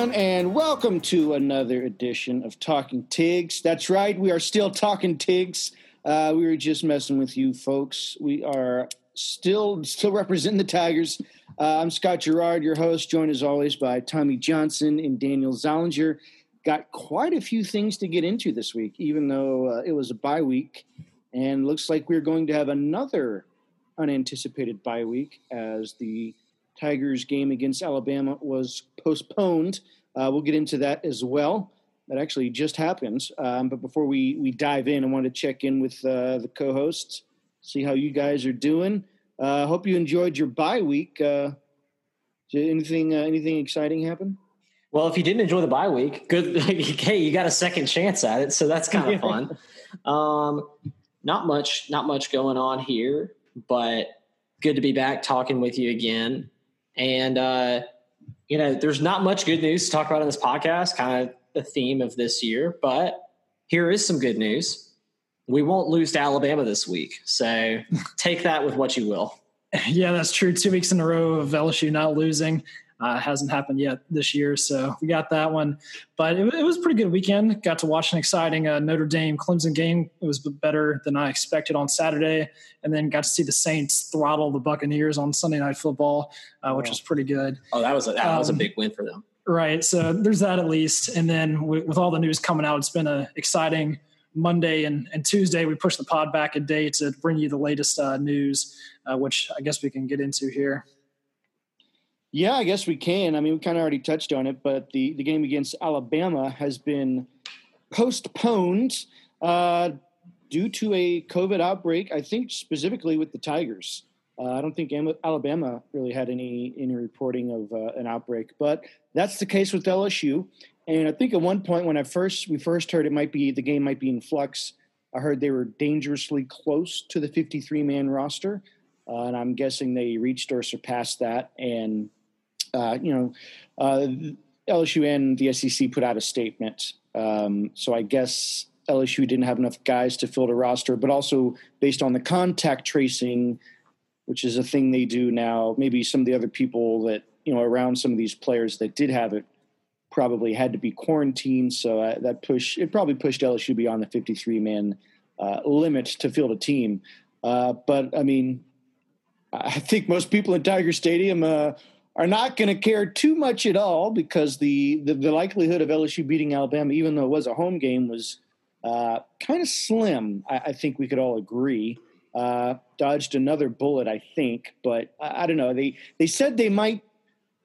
everyone, and welcome to another edition of Talking Tigs. That's right, we are still talking Tigs. Uh, we were just messing with you, folks. We are still still representing the Tigers. Uh, I'm Scott Gerard, your host, joined as always by Tommy Johnson and Daniel Zollinger. Got quite a few things to get into this week, even though uh, it was a bye week, and looks like we're going to have another unanticipated bye week as the Tigers game against Alabama was postponed. Uh, we'll get into that as well. That actually just happened. Um, but before we, we dive in, I wanted to check in with uh, the co hosts, see how you guys are doing. I uh, hope you enjoyed your bye week. Uh, anything uh, anything exciting happen? Well, if you didn't enjoy the bye week, good. hey, you got a second chance at it, so that's kind of fun. Um, not much, not much going on here, but good to be back talking with you again. And, uh, you know, there's not much good news to talk about in this podcast, kind of the theme of this year, but here is some good news. We won't lose to Alabama this week. So take that with what you will. Yeah, that's true. Two weeks in a row of LSU not losing. Uh, hasn't happened yet this year, so we got that one. But it, it was a pretty good weekend. Got to watch an exciting uh, Notre Dame Clemson game. It was better than I expected on Saturday, and then got to see the Saints throttle the Buccaneers on Sunday Night Football, uh, which was pretty good. Oh, that was a, that um, was a um, big win for them. Right. So there's that at least, and then with, with all the news coming out, it's been an exciting Monday and, and Tuesday. We pushed the pod back a day to bring you the latest uh, news, uh, which I guess we can get into here. Yeah, I guess we can. I mean, we kind of already touched on it, but the, the game against Alabama has been postponed uh, due to a COVID outbreak, I think specifically with the Tigers. Uh, I don't think Alabama really had any any reporting of uh, an outbreak, but that's the case with LSU. And I think at one point when I first we first heard it might be the game might be in flux, I heard they were dangerously close to the 53 man roster, uh, and I'm guessing they reached or surpassed that. And uh, you know, uh, LSU and the SEC put out a statement. Um, so I guess LSU didn't have enough guys to fill the roster, but also based on the contact tracing, which is a thing they do now. Maybe some of the other people that you know around some of these players that did have it probably had to be quarantined. So uh, that push it probably pushed LSU beyond the 53 man uh, limit to field a team. Uh, but I mean, I think most people in Tiger Stadium uh, are not going to care too much at all because the, the, the likelihood of LSU beating Alabama, even though it was a home game, was uh, kind of slim. I, I, think we could all agree. Uh, dodged another bullet, I think, but I, I, don't know. They they said they might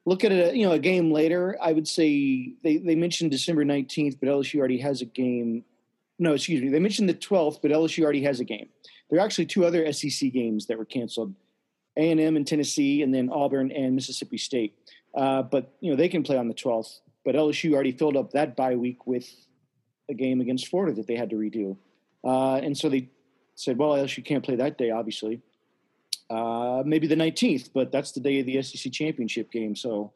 look at a you know a game later. I would say they they mentioned December nineteenth, but LSU already has a game. No, excuse me. They mentioned the twelfth, but LSU already has a game. There are actually two other SEC games that were canceled a&M and Tennessee, and then Auburn and Mississippi State. Uh, but you know they can play on the 12th. But LSU already filled up that bye week with a game against Florida that they had to redo, uh, and so they said, "Well, LSU can't play that day, obviously. Uh, maybe the 19th, but that's the day of the SEC championship game. So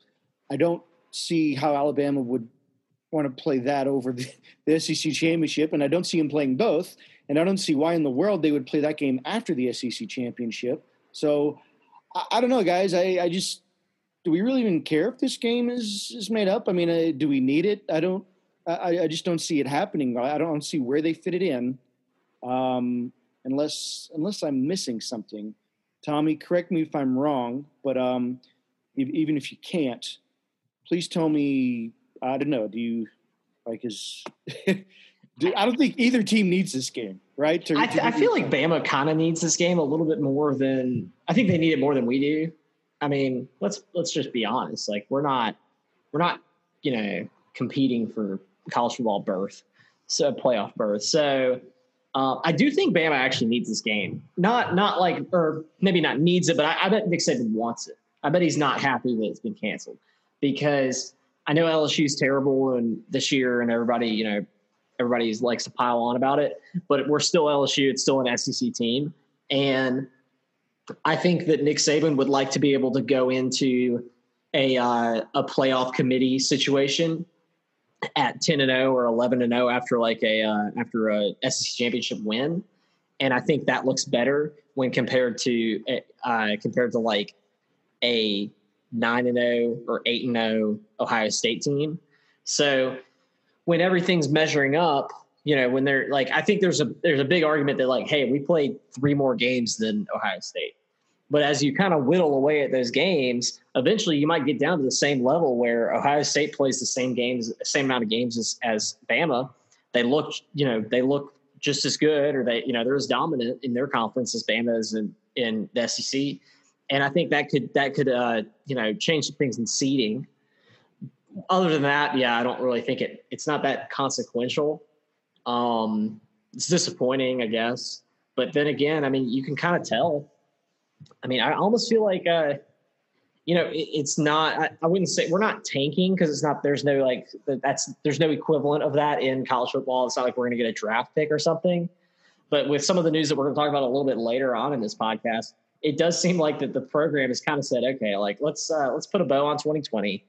I don't see how Alabama would want to play that over the, the SEC championship, and I don't see them playing both. And I don't see why in the world they would play that game after the SEC championship. So I, I don't know, guys. I, I just do we really even care if this game is is made up? I mean, uh, do we need it? I don't. I, I just don't see it happening. I don't see where they fit it in, um, unless unless I'm missing something. Tommy, correct me if I'm wrong, but um, if, even if you can't, please tell me. I don't know. Do you like is? do, I don't think either team needs this game right? To, I, th- I, feel like Bama kind of needs this game a little bit more than I think they need it more than we do. I mean, let's let's just be honest. Like we're not we're not you know competing for college football berth, so playoff berth. So uh, I do think Bama actually needs this game. Not not like or maybe not needs it, but I, I bet Nick Saban wants it. I bet he's not happy that it's been canceled because I know LSU's terrible and this year and everybody you know everybody likes to pile on about it, but we're still LSU. It's still an SEC team. And I think that Nick Saban would like to be able to go into a, uh, a playoff committee situation at 10 and 0 or 11 and 0 after like a, uh, after a SEC championship win. And I think that looks better when compared to, uh, compared to like a nine and zero oh or eight and zero oh Ohio State team. So when everything's measuring up, you know, when they're like, I think there's a there's a big argument that like, hey, we played three more games than Ohio State. But as you kind of whittle away at those games, eventually you might get down to the same level where Ohio State plays the same games, same amount of games as, as Bama. They look, you know, they look just as good, or they, you know, they're as dominant in their conference as Bama is in, in the SEC. And I think that could that could uh, you know change things in seeding. Other than that, yeah, I don't really think it. It's not that consequential. Um, it's disappointing, I guess. But then again, I mean, you can kind of tell. I mean, I almost feel like, uh, you know, it, it's not. I, I, wouldn't say we're not tanking because it's not. There's no like that's there's no equivalent of that in college football. It's not like we're going to get a draft pick or something. But with some of the news that we're going to talk about a little bit later on in this podcast, it does seem like that the program has kind of said, okay, like let's uh, let's put a bow on 2020.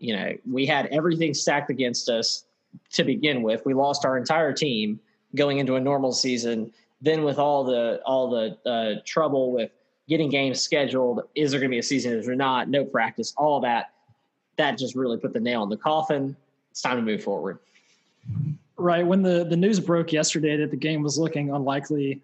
You know, we had everything stacked against us to begin with. We lost our entire team going into a normal season. Then with all the all the uh, trouble with getting games scheduled, is there going to be a season? Is there not? No practice, all that. That just really put the nail in the coffin. It's time to move forward. Right when the the news broke yesterday that the game was looking unlikely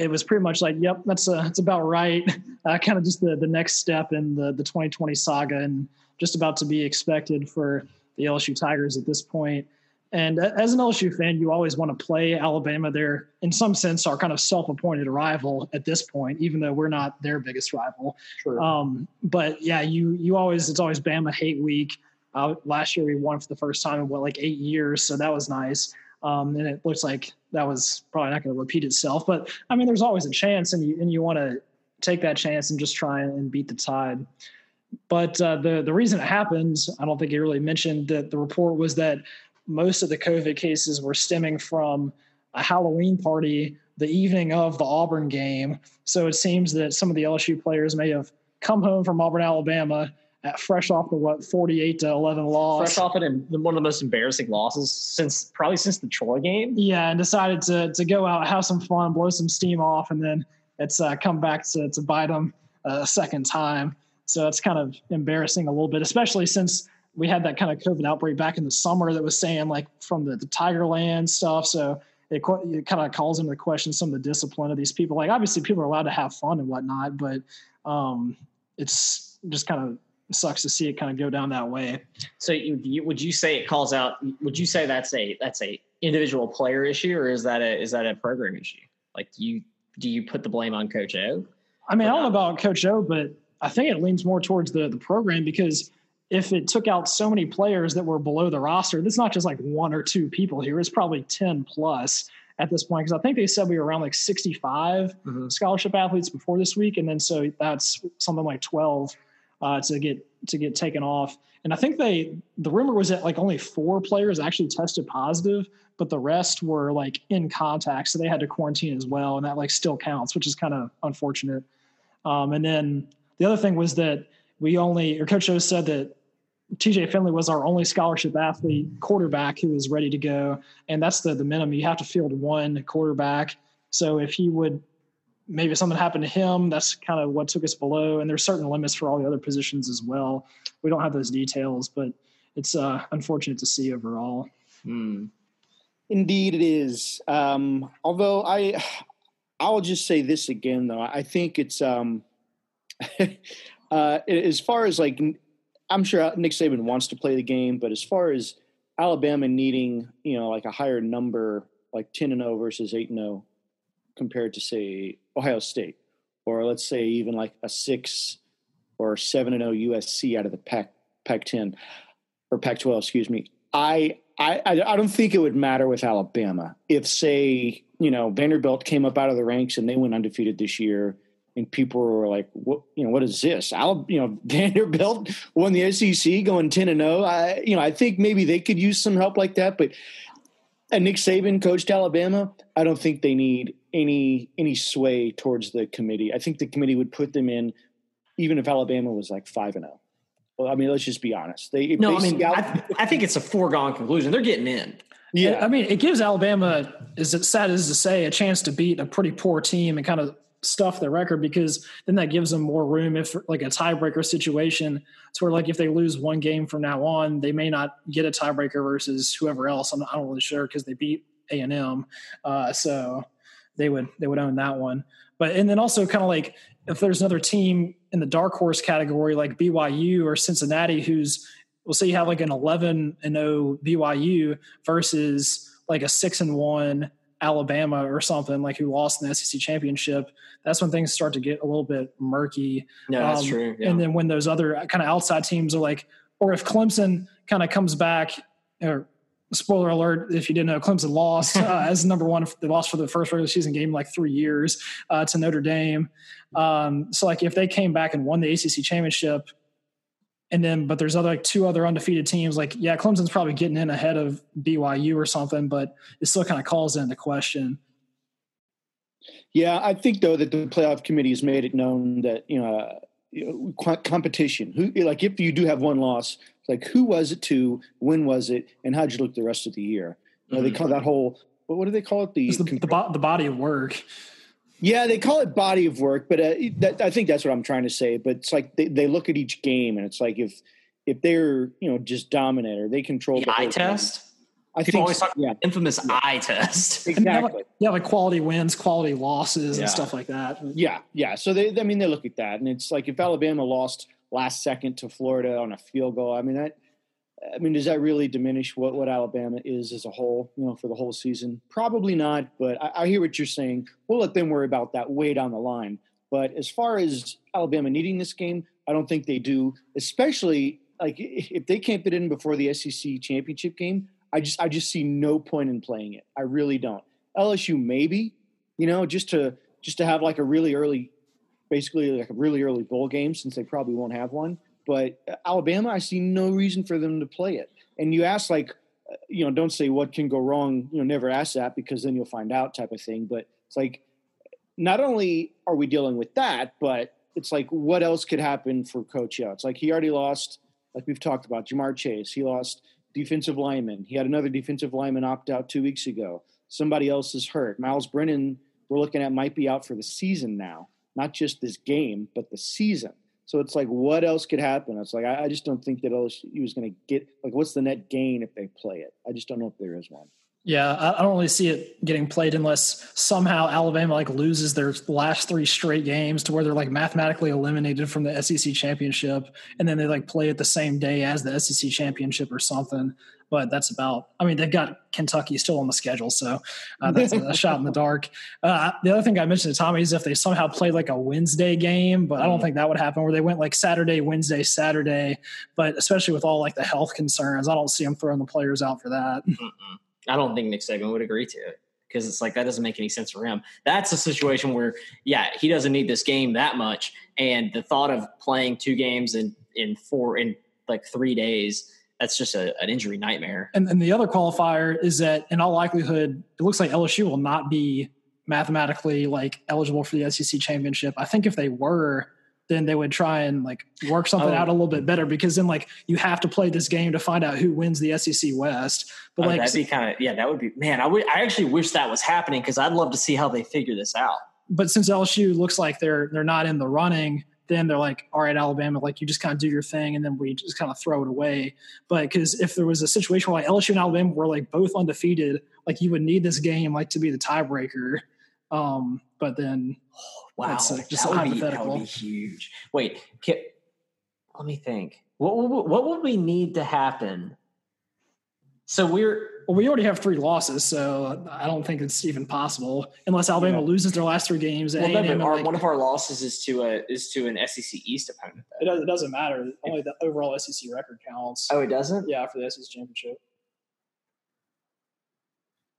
it was pretty much like, yep, that's uh, that's about right. Uh, kind of just the the next step in the the 2020 saga, and just about to be expected for the LSU Tigers at this point. And as an LSU fan, you always want to play Alabama. They're, in some sense, our kind of self-appointed rival at this point, even though we're not their biggest rival. Sure. Um, but yeah, you you always it's always Bama hate week. Uh, last year we won for the first time in what like eight years, so that was nice. Um, and it looks like that was probably not going to repeat itself. But I mean, there's always a chance, and you and you want to take that chance and just try and beat the tide. But uh, the the reason it happened, I don't think he really mentioned that the report was that most of the COVID cases were stemming from a Halloween party the evening of the Auburn game. So it seems that some of the LSU players may have come home from Auburn, Alabama, fresh off the what 48 to 11 loss. Fresh off in one of the most embarrassing losses since probably since the troy game? Yeah and decided to to go out have some fun blow some steam off and then it's uh, come back to, to bite them a second time so it's kind of embarrassing a little bit especially since we had that kind of covid outbreak back in the summer that was saying like from the, the tigerland stuff so it, it kind of calls into question some of the discipline of these people like obviously people are allowed to have fun and whatnot but um, it's just kind of sucks to see it kind of go down that way. So you, would you say it calls out? Would you say that's a that's a individual player issue, or is that a is that a program issue? Like, do you do you put the blame on Coach O? I mean, I don't know about Coach O, but I think it leans more towards the the program because if it took out so many players that were below the roster, it's not just like one or two people here. It's probably ten plus at this point because I think they said we were around like 65 mm-hmm. scholarship athletes before this week, and then so that's something like 12 uh, to get to get taken off. And I think they the rumor was that like only four players actually tested positive, but the rest were like in contact, so they had to quarantine as well, and that like still counts, which is kind of unfortunate. Um, and then the other thing was that we only or Coach O said that TJ Finley was our only scholarship athlete quarterback who was ready to go, and that's the the minimum. You have to field one quarterback. So if he would maybe something happened to him. That's kind of what took us below. And there's certain limits for all the other positions as well. We don't have those details, but it's uh, unfortunate to see overall. Hmm. Indeed, it is. Um, although I, I'll just say this again though. I think it's um, uh, as far as like I'm sure Nick Saban wants to play the game, but as far as Alabama needing you know like a higher number, like ten and zero oh versus eight and zero oh, compared to say Ohio State, or let's say even like a six or seven and zero oh USC out of the Pac Pac ten or Pac twelve, excuse me. I, I I don't think it would matter with Alabama if say you know Vanderbilt came up out of the ranks and they went undefeated this year and people were like, "What? You know, what is this?" Al, you know, Vanderbilt won the SEC, going ten and zero. Oh. I, you know, I think maybe they could use some help like that. But and Nick Saban coached Alabama. I don't think they need any any sway towards the committee. I think the committee would put them in, even if Alabama was like five and zero. Oh. Well, I mean, let's just be honest. They no, I mean, I, I, think it's a foregone conclusion. They're getting in. Yeah, I mean, it gives Alabama, as it sad as to say, a chance to beat a pretty poor team and kind of stuff their record because then that gives them more room if like a tiebreaker situation. It's where like if they lose one game from now on, they may not get a tiebreaker versus whoever else. I'm not, I'm really sure because they beat A and M, uh, so they would they would own that one. But and then also kind of like if there's another team in the dark horse category like BYU or Cincinnati, who's we'll say you have like an 11 and 0 BYU versus like a six and one Alabama or something like who lost in the SEC championship. That's when things start to get a little bit murky. No, that's um, true. Yeah. And then when those other kind of outside teams are like, or if Clemson kind of comes back, or spoiler alert, if you didn't know, Clemson lost uh, as number one. They lost for the first regular season game like three years uh, to Notre Dame. Um, so like if they came back and won the ACC championship, and then but there's other like two other undefeated teams like yeah clemson's probably getting in ahead of byu or something but it still kind of calls into question. Yeah i think though that the playoff committee has made it known that you know, uh, you know competition who like if you do have one loss like who was it to when was it and how'd you look the rest of the year? You know, mm-hmm. they call that whole what do they call it? The the, the, the body of work yeah, they call it body of work, but uh, that, I think that's what I'm trying to say. But it's like they, they look at each game, and it's like if if they're you know just dominant or they control the, the eye test. Game, I People think always talk yeah. infamous yeah. eye test. Exactly. yeah, like quality wins, quality losses, yeah. and stuff like that. Yeah, yeah. So they, I mean, they look at that, and it's like if Alabama lost last second to Florida on a field goal, I mean that I mean, does that really diminish what, what Alabama is as a whole, you know, for the whole season? Probably not, but I, I, hear what you're saying. We'll let them worry about that way down the line. But as far as Alabama needing this game, I don't think they do, especially like if they can't fit in before the SEC championship game, I just I just see no point in playing it. I really don't. LSU maybe, you know, just to just to have like a really early basically like a really early bowl game since they probably won't have one but Alabama, I see no reason for them to play it. And you ask, like, uh, you know, don't say what can go wrong. You know, never ask that because then you'll find out, type of thing. But it's like, not only are we dealing with that, but it's like, what else could happen for Coach Young? It's like he already lost, like we've talked about, Ja'Marr Chase. He lost defensive lineman. He had another defensive lineman opt out two weeks ago. Somebody else is hurt. Miles Brennan, we're looking at, might be out for the season now, not just this game, but the season. So it's like, what else could happen? It's like, I, I just don't think that LSU is going to get like, what's the net gain if they play it? I just don't know if there is one. Yeah, I don't really see it getting played unless somehow Alabama like loses their last three straight games to where they're like mathematically eliminated from the SEC championship, and then they like play it the same day as the SEC championship or something but that's about. I mean, they've got Kentucky still on the schedule, so uh, that's a, shot in the dark. Uh, the other thing I mentioned to Tommy is if they somehow played like a Wednesday game, but I don't think that would happen. Where they went like Saturday, Wednesday, Saturday, but especially with all like the health concerns, I don't see them throwing the players out for that. Mm-mm. I don't think Nick Saban would agree to it because it's like that doesn't make any sense for him. That's a situation where, yeah, he doesn't need this game that much, and the thought of playing two games in in four in like three days that's just a, an injury nightmare. And, and the other qualifier is that in all likelihood, it looks like LSU will not be mathematically like eligible for the SEC championship. I think if they were, then they would try and like work something oh. out a little bit better because then like you have to play this game to find out who wins the SEC West. But oh, like that'd be kind of yeah, that would be man. I would I actually wish that was happening because I'd love to see how they figure this out. But since LSU looks like they're they're not in the running, then they're like, all right, Alabama, like you just kind of do your thing, and then we just kind of throw it away. But because if there was a situation where like LSU and Alabama were like both undefeated, like you would need this game like to be the tiebreaker. Um, but then, oh, wow, that's uh, just that would, be, that would be huge. Wait, can, let me think. What, what what would we need to happen? So we're well, we already have three losses, so I don't think it's even possible unless Alabama yeah. loses their last three games. Well, no, but our, like, one of our losses is to a is to an SEC East opponent. It, does, it doesn't matter. Only the overall SEC record counts. Oh, it doesn't. Yeah, for the SEC championship.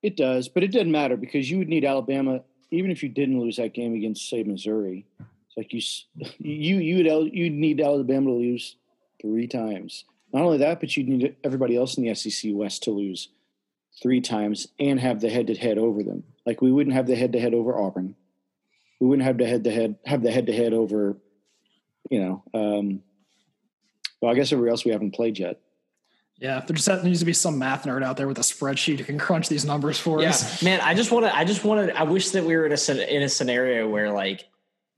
It does, but it doesn't matter because you would need Alabama, even if you didn't lose that game against, say, Missouri. It's like you you you would you'd need Alabama to lose three times. Not only that, but you'd need everybody else in the SEC West to lose three times and have the head to head over them. Like we wouldn't have the head to head over Auburn. We wouldn't have the head to head have the head to head over, you know. Um, well, I guess everybody else we haven't played yet. Yeah, there just needs to be some math nerd out there with a spreadsheet who can crunch these numbers for yeah. us. Man, I just want to. I just wanted. I wish that we were in a in a scenario where like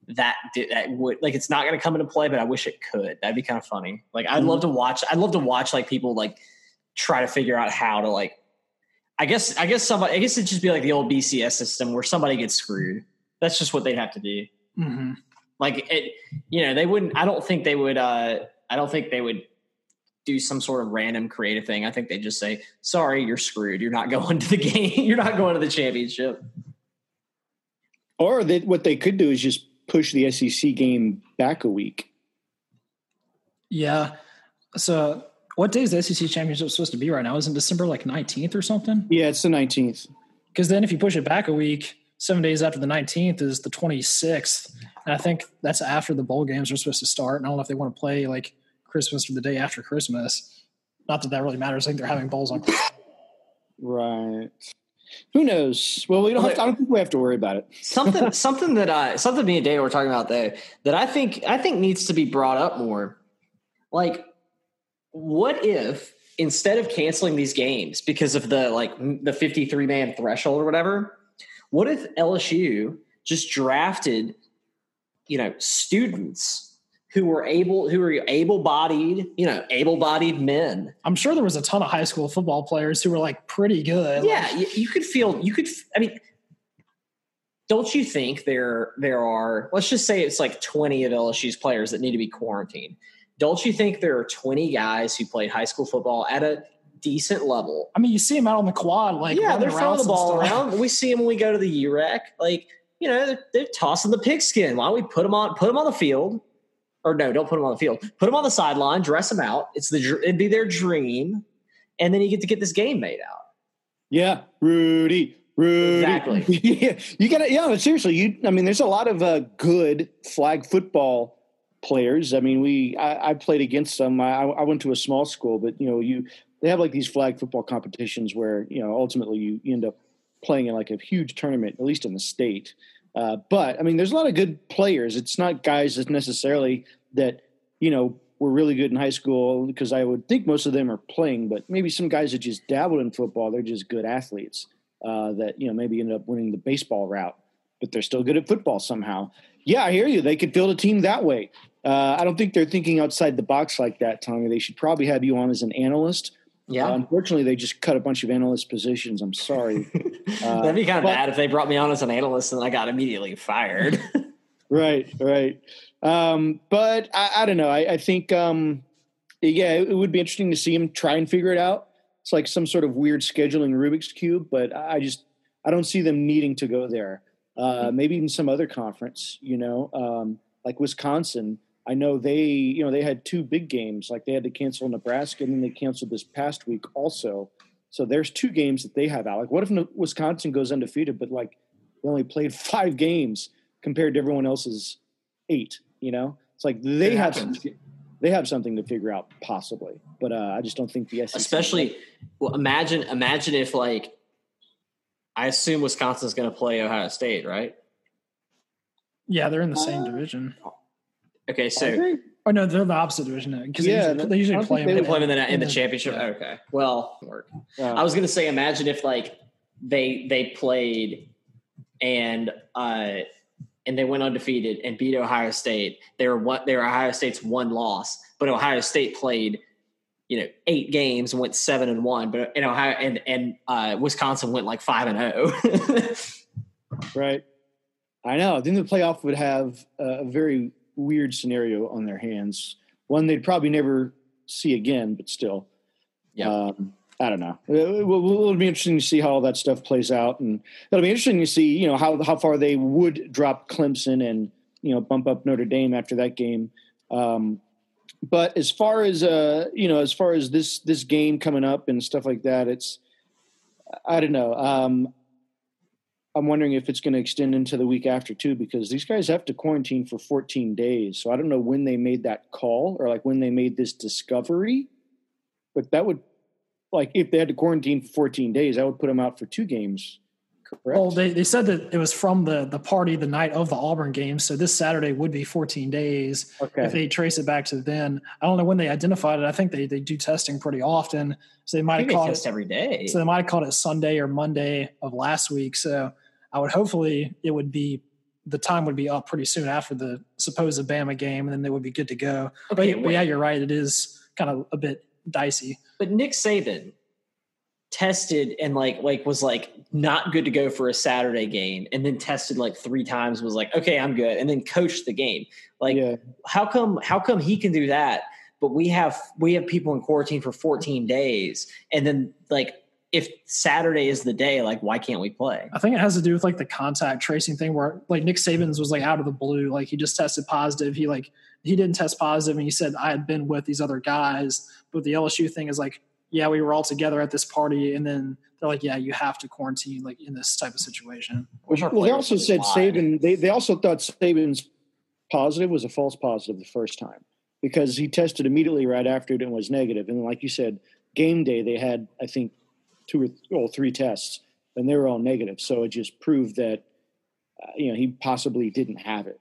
that did that would like it's not going to come into play, but I wish it could. That'd be kind of funny. Like I'd mm-hmm. love to watch. I'd love to watch like people like try to figure out how to like. I guess. I guess somebody. I guess it'd just be like the old BCS system where somebody gets screwed. That's just what they'd have to do. Mm-hmm. Like it. You know, they wouldn't. I don't think they would. uh I don't think they would do some sort of random creative thing. I think they just say, "Sorry, you're screwed. You're not going to the game. You're not going to the championship." Or they, what they could do is just push the SEC game back a week. Yeah. So, what day is the SEC championship supposed to be right now? Is it December like 19th or something? Yeah, it's the 19th. Because then, if you push it back a week, seven days after the 19th is the 26th. And I think that's after the bowl games are supposed to start. And I don't know if they want to play like Christmas or the day after Christmas. Not that that really matters. I think they're having bowls on. Right. Who knows? Well, we don't. Have to, I don't think we have to worry about it. something, something that I, something me and Dana were talking about there that I think, I think needs to be brought up more. Like, what if instead of canceling these games because of the like the fifty three man threshold or whatever, what if LSU just drafted, you know, students who were able who were able-bodied you know able-bodied men. I'm sure there was a ton of high school football players who were like pretty good. Yeah like, you, you, could feel you could i mean don't you think there there are let's just say it's like 20 of lsu's players that need to be quarantined. Don't you think there are 20 guys who played high school football at a decent level? I mean you see them out on the quad like yeah they're throwing the ball around. We see them when we go to the urec like you know they're, they're tossing the pigskin. Why don't we put them on put them on the field or no, don't put them on the field. Put them on the sideline, dress them out. It's the it'd be their dream, and then you get to get this game made out. Yeah, Rudy, Rudy. Exactly. yeah, you got to. Yeah, seriously. You. I mean, there's a lot of uh, good flag football players. I mean, we. I, I played against them. I, I went to a small school, but you know, you they have like these flag football competitions where you know ultimately you, you end up playing in like a huge tournament, at least in the state. Uh, but I mean, there's a lot of good players. It's not guys that necessarily that you know were really good in high school because I would think most of them are playing, but maybe some guys that just dabbled in football, they're just good athletes uh, that you know maybe ended up winning the baseball route, but they're still good at football somehow. Yeah, I hear you. They could build a team that way. Uh, I don't think they're thinking outside the box like that, Tommy. They should probably have you on as an analyst yeah. Uh, unfortunately, they just cut a bunch of analyst positions. I'm sorry. Uh, That'd be kind of but, bad if they brought me on as an analyst and I got immediately fired. right, right. Um, but I, I, don't know. I, I think, um, yeah, it, it, would be interesting to see him try and figure it out. It's like some sort of weird scheduling Rubik's cube, but I just I don't see them needing to go there. Uh, maybe even some other conference, you know, um, like Wisconsin I know they, you know, they had two big games. Like they had to cancel Nebraska, and then they canceled this past week also. So there's two games that they have out. Like, what if Wisconsin goes undefeated, but like they only played five games compared to everyone else's eight? You know, it's like they have something, they have something to figure out possibly, but uh, I just don't think the SEC. Especially, well, imagine imagine if like I assume Wisconsin's going to play Ohio State, right? Yeah, they're in the same uh, division. Okay, so oh no, they're the opposite division because yeah, they usually, they play, them, they play them in the in the championship. Yeah. Okay, well, work. I was gonna say, imagine if like they they played and uh and they went undefeated and beat Ohio State. They were what they were Ohio State's one loss, but Ohio State played you know eight games and went seven and one, but in Ohio and and uh, Wisconsin went like five and zero. Oh. right. I know. Then the playoff would have a very weird scenario on their hands. One they'd probably never see again, but still. Yeah. Um, I don't know. It, it'll be interesting to see how all that stuff plays out, and it'll be interesting to see, you know, how how far they would drop Clemson and you know bump up Notre Dame after that game. Um, but as far as uh, you know, as far as this this game coming up and stuff like that, it's I don't know. Um, I'm wondering if it's going to extend into the week after too, because these guys have to quarantine for 14 days. So I don't know when they made that call or like when they made this discovery, but that would like if they had to quarantine for 14 days, that would put them out for two games. Correct? Well, they, they said that it was from the the party the night of the Auburn game. So this Saturday would be 14 days okay. if they trace it back to then. I don't know when they identified it. I think they, they do testing pretty often. So they might have they caught it. every day. So they might have caught it Sunday or Monday of last week. So I would hopefully it would be the time would be up pretty soon after the supposed Bama game, and then they would be good to go. But, Okay, but wait. yeah, you're right. It is kind of a bit dicey. but Nick Saban tested and like like was like not good to go for a Saturday game, and then tested like three times. Was like okay, I'm good, and then coached the game. Like yeah. how come how come he can do that, but we have we have people in quarantine for 14 days, and then like if Saturday is the day, like why can't we play? I think it has to do with like the contact tracing thing where like Nick Saban's was like out of the blue. Like he just tested positive. He like he didn't test positive and he said I had been with these other guys. But the LSU thing is like, yeah, we were all together at this party and then they're like, yeah, you have to quarantine like in this type of situation. Wish Well, they also said lie. Saban. They they also thought Saban's positive was a false positive the first time because he tested immediately right after it and was negative. And like you said, game day they had I think two or well, three tests and they were all negative. So it just proved that uh, you know he possibly didn't have it.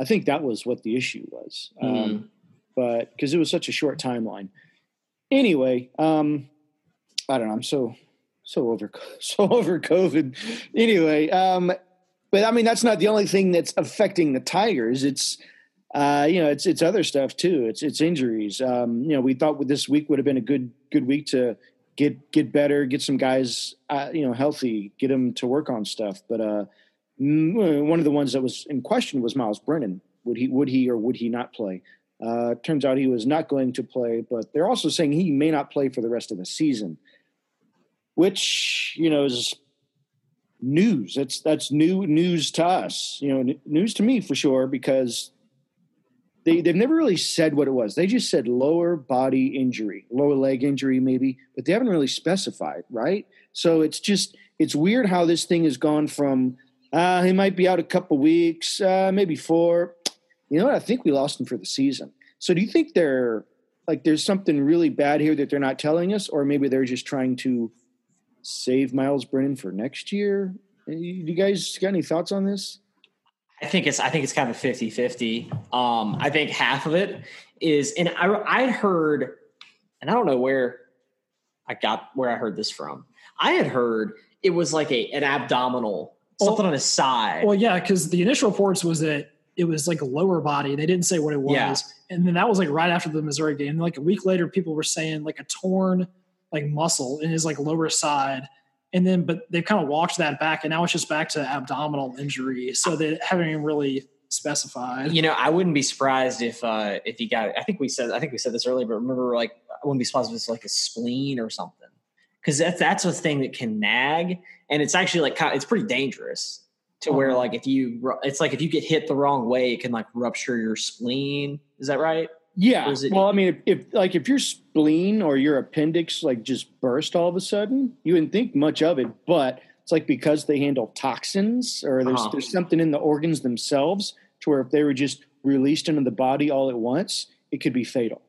I think that was what the issue was. Um, Mm. but because it was such a short timeline. Anyway, um, I don't know. I'm so so over so over COVID. Anyway, um, but I mean that's not the only thing that's affecting the Tigers. It's uh, you know it's it's other stuff too. It's it's injuries. Um, you know we thought this week would have been a good good week to get get better, get some guys uh, you know healthy, get them to work on stuff. But uh, mm, one of the ones that was in question was Miles Brennan. Would he would he or would he not play? Uh, turns out he was not going to play, but they're also saying he may not play for the rest of the season, which you know is news. That's that's new news to us. You know, news to me for sure because they they've never really said what it was. They just said lower body injury, lower leg injury maybe, but they haven't really specified, right? So it's just it's weird how this thing has gone from uh, he might be out a couple weeks, uh, maybe four. You know what? I think we lost him for the season. So do you think they're like there's something really bad here that they're not telling us, or maybe they're just trying to save Miles Brennan for next year? You you guys got any thoughts on this? I think it's I think it's kind of 50-50. Um, I think half of it is, and I I heard, and I don't know where I got where I heard this from. I had heard it was like a an abdominal something Well- on his side. Well, yeah, because the initial reports was that it was like a lower body. They didn't say what it was. Yeah. And then that was like right after the Missouri game. Like a week later, people were saying like a torn like muscle in his like lower side. And then, but they've kind of walked that back, and now it's just back to abdominal injury. So they haven't even really specified. you know, I wouldn't be surprised if uh if he got. I think we said I think we said this earlier, but remember, like I wouldn't be surprised if it's like a spleen or something, because that's that's a thing that can nag, and it's actually like it's pretty dangerous to where Uh-huh. like if you it's like if you get hit the wrong way, it can like rupture your spleen. Is that right? Yeah. It- well, I mean, if, if like if your spleen or your appendix like just burst all of a sudden, you wouldn't think much of it, but it's like because they handle toxins or there's Uh-huh. there's something in the organs themselves to where if they were just released into the body all at once, it could be fatal.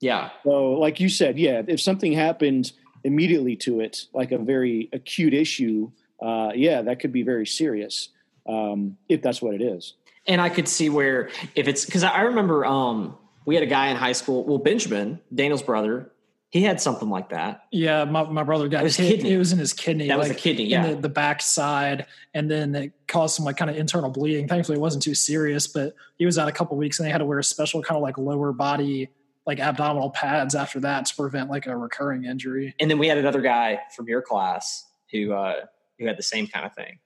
Yeah. So, like you said, yeah, if something happened immediately to it, like a very acute issue, uh, yeah, that could be very serious um, if that's what it is. And I could see where if it's because I remember um we had a guy in high school. Well, Benjamin Daniel's brother, he had something like that. Yeah, my, my brother got It was hit. kidney. It was in his kidney. That was a kidney, in yeah. the, the back side, and then it caused some like kind of internal bleeding. Thankfully, it wasn't too serious, but he was out a couple weeks, and they had to wear a special kind of like lower body like abdominal pads after that to prevent like a recurring injury. and then we had another guy from your class who uh who had the same kind of thing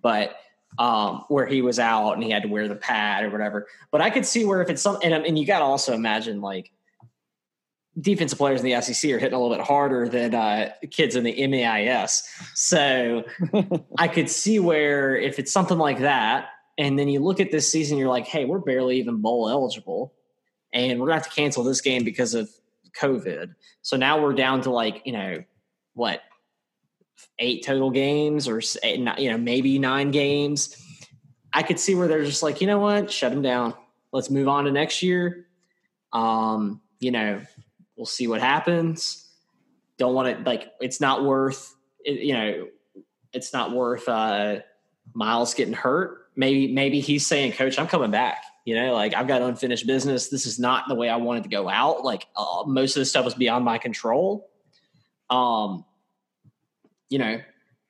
but um where he was out and he had to wear the pad or whatever but i could see where if it's some and, and you got to also imagine like defensive players in the SEC are hitting a little bit harder than uh, kids in the MAIS. So I could see where if it's something like that, and then you look at this season, you're like, hey, we're barely even bowl eligible, and we're gonna have to cancel this game because of COVID. So now we're down to like you know what eight total games or eight, you know maybe nine games. I could see where they're just like, you know what, shut them down. Let's move on to next year. Um, you know, we'll see what happens. Don't want to like it's not worth you know it's not worth uh, Miles getting hurt. Maybe maybe he's saying, Coach, I'm coming back. You know, like I've got unfinished business. This is not the way I wanted to go out. Like uh, most of the stuff was beyond my control. Um, you know,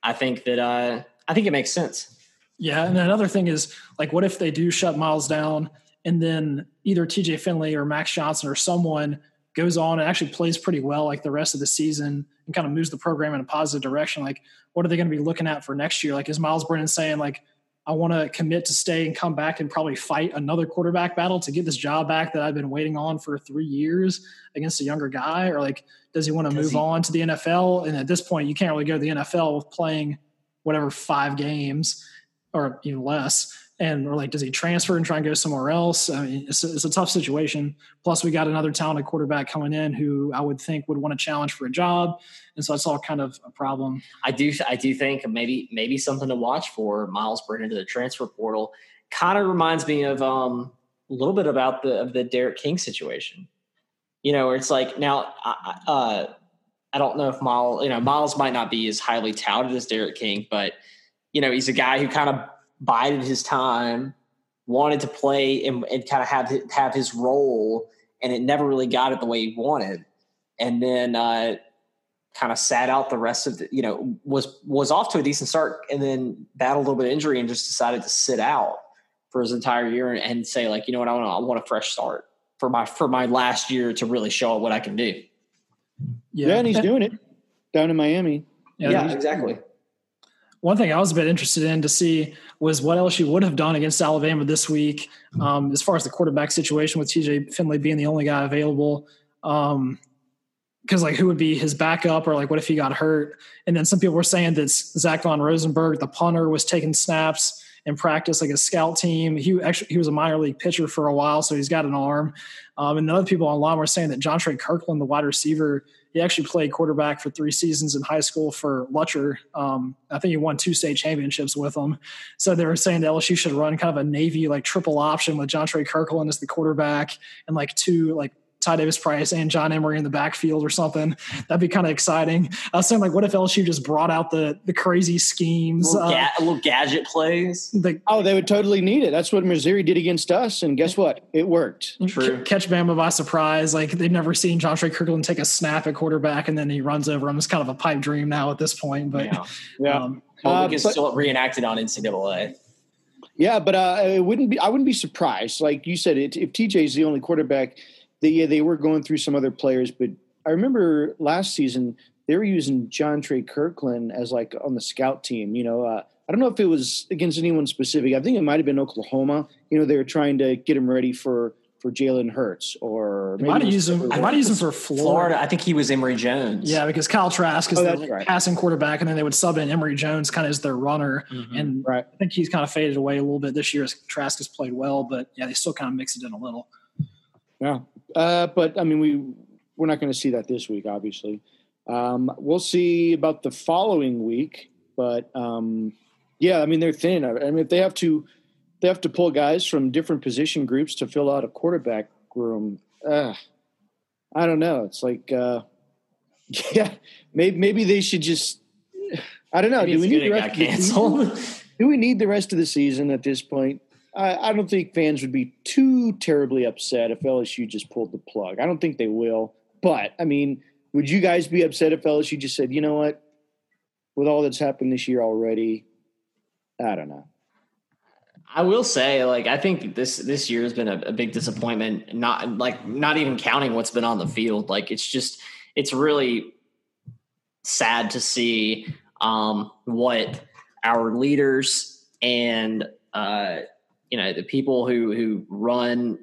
I think that uh, I think it makes sense. Yeah, and another thing is like, what if they do shut Miles down, and then either T.J. Finley or Max Johnson or someone goes on and actually plays pretty well like the rest of the season and kind of moves the program in a positive direction. Like, what are they going to be looking at for next year? Like, is Miles Brennan saying like, I want to commit to stay and come back and probably fight another quarterback battle to get this job back that I've been waiting on for three years against a younger guy? Or like, does he want to move he, on to the NFL? And at this point, you can't really go to the NFL with playing whatever five games or even less and we're like, does he transfer and try and go somewhere else? I mean, it's it's a tough situation. Plus, we got another talented quarterback coming in who I would think would want to challenge for a job, and so it's all kind of a problem. I do, I do think maybe maybe something to watch for Miles Brennan to the transfer portal. Kind of reminds me of um, a little bit about the of the D'Eriq King situation. You know, where it's like now, uh, I don't know if Miles, you know, Miles might not be as highly touted as D'Eriq King, but you know, he's a guy who kind of bided his time, wanted to play and, and kind of have have his role, and it never really got it the way he wanted, and then uh, kind of sat out the rest of the you know was was off to a decent start, and then battled a little bit of injury and just decided to sit out for his entire year and, and say like you know what I want I want a fresh start for my for my last year to really show what I can do. Yeah, yeah and he's doing it down in Miami. Yeah, yeah exactly. One thing I was a bit interested in to see was what LSU would have done against Alabama this week, um, as far as the quarterback situation with TJ Finley being the only guy available. Um, because like who would be his backup or like what if he got hurt? And then some people were saying that Zach von Rosenberg, the punter, was taking snaps in practice like a scout team. He actually he was a minor league pitcher for a while, so he's got an arm. Um, and other people online were saying that Jontre Kirkland, the wide receiver, he actually played quarterback for three seasons in high school for Lutcher. Um, I think he won two state championships with them. So they were saying that LSU should run kind of a Navy like triple option with Jontre Kirkland as the quarterback and like two like Ty Davis Price and John Emery in the backfield or something. That'd be kind of exciting. I was saying, like, what if LSU just brought out the the crazy schemes, little, ga- uh, little gadget plays? The, oh, they would totally need it. That's what Missouri did against us, and guess what? It worked. True. catch Bama by surprise. Like they've never seen Jontre Kirkland take a snap at quarterback, and then he runs over him. It's kind of a pipe dream now at this point. But yeah, yeah. Um, well, we can uh, still reenacted on NCAA. Yeah, but uh, it wouldn't be. I wouldn't be surprised. Like you said, it, if TJ is the only quarterback they, yeah, they were going through some other players, but I remember last season they were using Jontre Kirkland as like on the scout team. You know, uh, I don't know if it was against anyone specific. I think it might have been Oklahoma. You know, they were trying to get him ready for for Jalen Hurts or maybe might have used him. I might use him for Florida. Florida. I think he was Emory Jones. Yeah, because Kyle Trask is oh, the right. passing quarterback, and then they would sub in Emory Jones kind of as their runner. Mm-hmm. And right. I think he's kind of faded away a little bit this year as Trask has played well, but yeah, they still kind of mix it in a little. Yeah, uh, but I mean, we we're not going to see that this week, obviously. Um, we'll see about the following week, but um, yeah, I mean they're thin. I mean, if they have to, they have to pull guys from different position groups to fill out a quarterback room. Uh, I don't know. It's like, uh, yeah, maybe maybe they should just. I don't know. do we need the rest? Of do we need the rest of the season at this point? I, I don't think fans would be too terribly upset if LSU just pulled the plug. I don't think they will. But I mean, would you guys be upset if LSU just said, you know what, with all that's happened this year already, I don't know. I will say, like, I think this this year has been a, a, big disappointment. Not like not even counting what's been on the field. Like, it's just it's really sad to see um, what our leaders and uh, you know the people who who run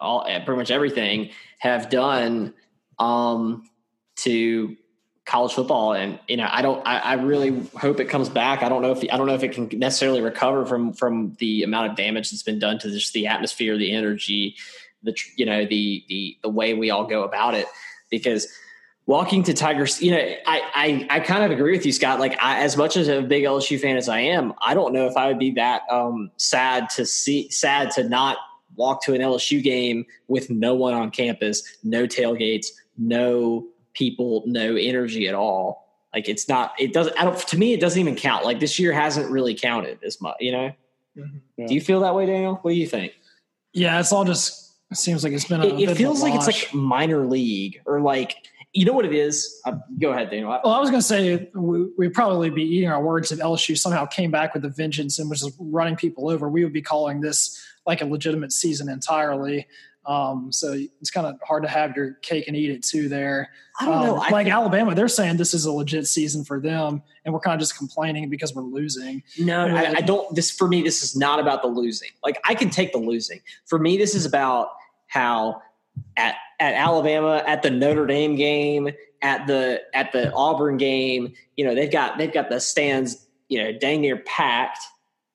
all pretty much everything have done um, to college football. And you know i don't I, I, really hope it comes back. I don't know if i don't know if it can necessarily recover from from the amount of damage that's been done to just the atmosphere the energy the you know the the the way we all go about it. Because walking to Tigers, you know, I, I, I kind of agree with you, Scott. Like, I, as much as a big LSU fan as I am, I don't know if I would be that um, sad to see, sad to not walk to an LSU game with no one on campus, no tailgates, no people, no energy at all. Like it's not. It doesn't. I don't. To me, it doesn't even count. Like this year hasn't really counted as much. You know. Mhm. Yeah. Do you feel that way, Daniel? What do you think? Yeah, it's all just it seems like it's been. A, It, bit it of a feels like it's like minor league or like you know what it is. Uh, go ahead, Daniel. I- Well, I was going to say we, we'd probably be eating our words if LSU somehow came back with a vengeance and was just running people over. We would be calling this like a legitimate season entirely. Um, so it's kind of hard to have your cake and eat it too. There, I don't know. Um, I like think- Alabama, they're saying this is a legit season for them, and we're kind of just complaining because we're losing. No, I, I don't. This for me, this is not about the losing. Like I can take the losing. For me, this is about how at at Alabama, at the Notre Dame game, at the at the Auburn game, you know they've got they've got the stands, you know, dang near packed.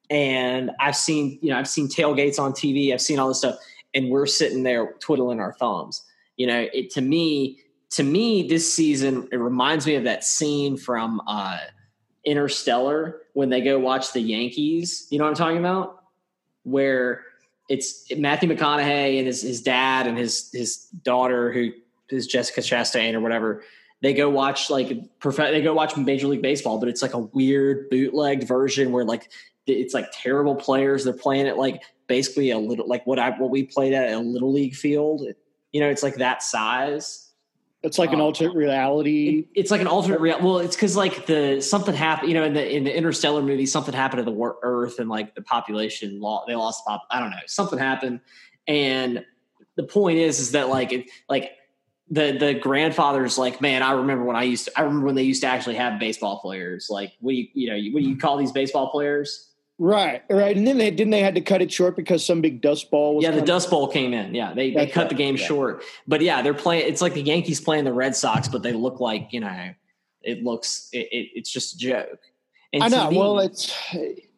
And I've seen you know I've seen tailgates on TV. I've seen all this stuff, and we're sitting there twiddling our thumbs. You know, it to me to me this season it reminds me of that scene from. uh Interstellar when they go watch the Yankees. You know what I'm talking about? Where it's Matthew McConaughey and his, his dad and his his daughter who is Jessica Chastain or whatever. They go watch like prof- they go watch Major League Baseball, but it's like a weird bootlegged version where like it's like terrible players. They're playing it like basically a little like what I what we played at a little league field. You know, it's like that size It's like an Oh. alternate reality. it- it's like an alternate real. Well, it's because like the something happened. You know, in the in the Interstellar movie, something happened to the wor- Earth, and like the population law, they lost pop. I don't know, something happened, and the point is, is that like it, like the the grandfather's like, man, I remember when I used to. I remember when they used to actually have baseball players. Like, what do you you know what do you call these baseball players? Right, right. And then they didn't they had to cut it short because some big dust ball was Yeah, the? Dust Bowl came in. Yeah, they they cut right, the game yeah. short. But yeah, they're playing. It's like the Yankees playing the Red Sox, but they look like you know, it looks it, it, it's just a joke. And I know. me- well, it's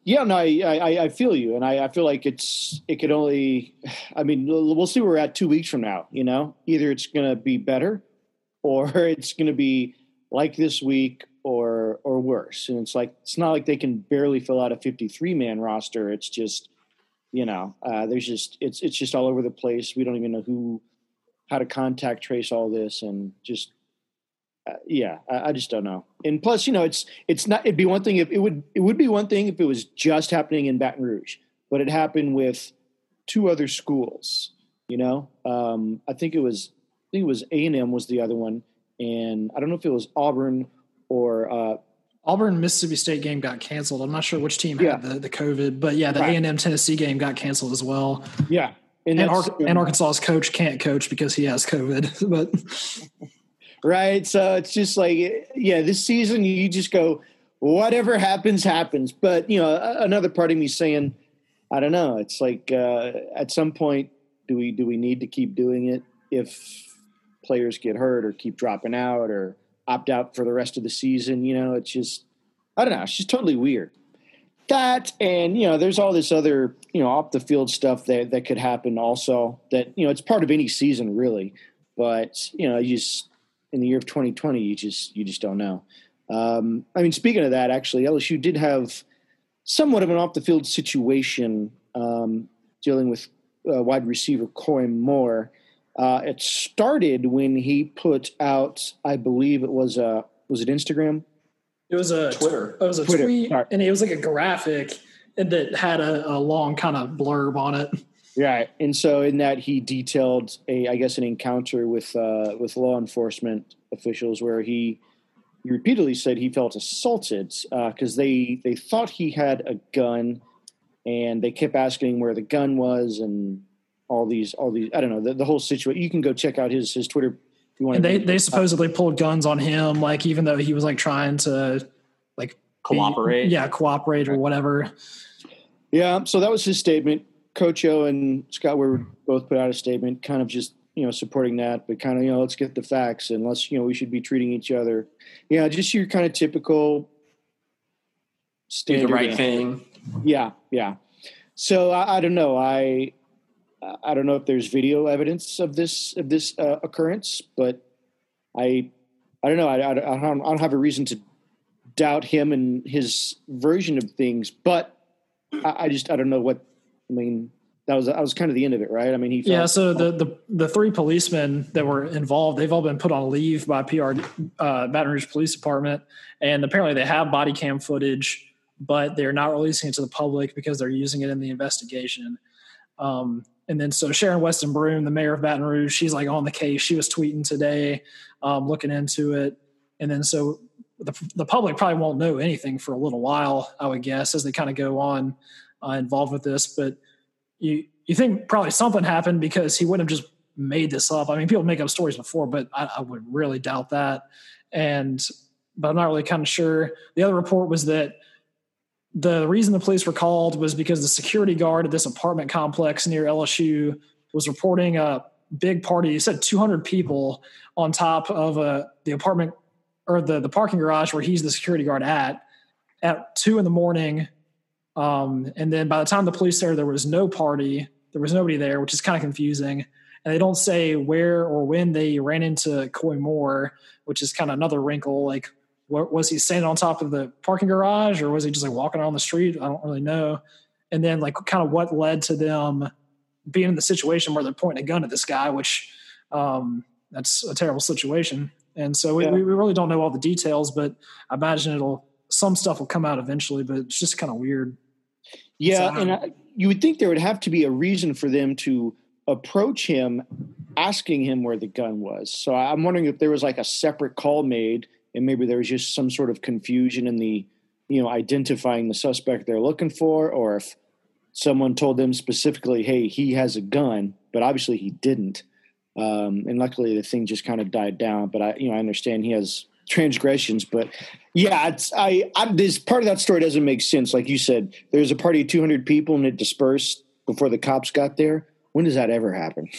yeah. No, I, I I feel you, and I, I feel like it's it could only. I mean, we'll see where we're at two weeks from now. You know, either it's going to be better, or it's going to be like this week, or or worse. And it's like it's not like they can barely fill out a fifty-three man roster. It's just you know, uh, there's just it's it's just all over the place. We don't even know who how to contact trace all this, and just uh, yeah, I, I just don't know. And plus, you know, it's it's not. It'd be one thing if it would it would be one thing if it was just happening in Baton Rouge, but it happened with two other schools. You know, um, I think it was I think it was A and M was the other one, and I don't know if it was Auburn or uh, Auburn Mississippi State game got canceled. I'm not sure which team Yeah. had the, the COVID, but yeah, the Right. A and M Tennessee game got canceled as well. yeah, And, that's- Ar- and Arkansas's coach can't coach because he has COVID. But right? So it's just like, yeah, this season you just go, whatever happens, happens. But you know, another part of me saying, I don't know. It's like uh, at some point, do we do we need to keep doing it if players get hurt or keep dropping out or opt out for the rest of the season? You know, it's just, I don't know. It's just totally weird. That and you know, there's all this other you know off the field stuff that that could happen also. That you know, it's part of any season really. But you know, you just in the year of 2020, you just you just don't know. Um, I mean, speaking of that, actually, LSU did have somewhat of an off the field situation um, dealing with uh, wide receiver Coy Moore. Uh, it started when he put out, I believe it was a was it Instagram? it was a Twitter. It was a Twitter, tweet, sorry. and it was like a graphic and that had a, a long kind of blurb on it. Right, and so in that he detailed a, I guess, an encounter with uh, with law enforcement officials where he, he repeatedly said he felt assaulted because they they thought he had a gun, and they kept asking where the gun was and all these all these I don't know the, the whole situation. You can go check out his his Twitter. If you want And they to they supposedly pulled guns on him, like even though he was like trying to like be- Cooperate. yeah, cooperate or whatever. Yeah, so that was his statement. Coach O and Scott Woodward both put out a statement, kind of just you know supporting that, but kind of you know let's get the facts, and let's you know we should be treating each other, yeah, just your kind of typical do the right uh, thing. Yeah, yeah. So I, I don't know. I I don't know if there's video evidence of this of this uh, occurrence, but I I don't know. I, I, I don't I don't have a reason to doubt him and his version of things, but I, I just I don't know what I mean. that was that was kind of the end of it, right? I mean, he felt, yeah. So the, the the three policemen that were involved, they've all been put on leave by PR uh, Baton Rouge Police Department, and apparently they have body cam footage, but they're not releasing it to the public because they're using it in the investigation. Um, and then so Sharon Weston Broome, the mayor of Baton Rouge, she's like on the case. She was tweeting today, um, looking into it, and then so the the public probably won't know anything for a little while, I would guess, as they kind of go on uh, involved with this, but you you think probably something happened because he wouldn't have just made this up. I mean, people make up stories before, but I, I would really doubt that. And but I'm not really kind of sure. The other report was that the reason the police were called was because the security guard at this apartment complex near LSU was reporting a big party. He said 200 people on top of a, uh, the apartment or the, the parking garage where he's the security guard at at two in the morning um, and then by the time the police there, there was no party. There was nobody there, which is kind of confusing. And they don't say where or when they ran into Coy Moore, which is kind of another wrinkle. Like, what, was he standing on top of the parking garage or was he just like walking on the street? I don't really know. And then, like, kind of what led to them being in the situation where they're pointing a gun at this guy, which um, that's a terrible situation. And so we, yeah. we really don't know all the details, but I imagine it'll some stuff will come out eventually. But it's just kind of weird. Yeah, so, and I, you would think there would have to be a reason for them to approach him, asking him where the gun was. So I'm wondering if there was like a separate call made, and maybe there was just some sort of confusion in the, you know, identifying the suspect they're looking for, or if someone told them specifically, "Hey, he has a gun," but obviously he didn't. Um, and luckily, the thing just kind of died down. But I, you know, I understand he has transgressions. But yeah, it's I, I this part of that story doesn't make sense. Like you said, there's a party of 200 people and it dispersed before the cops got there. When does that ever happen?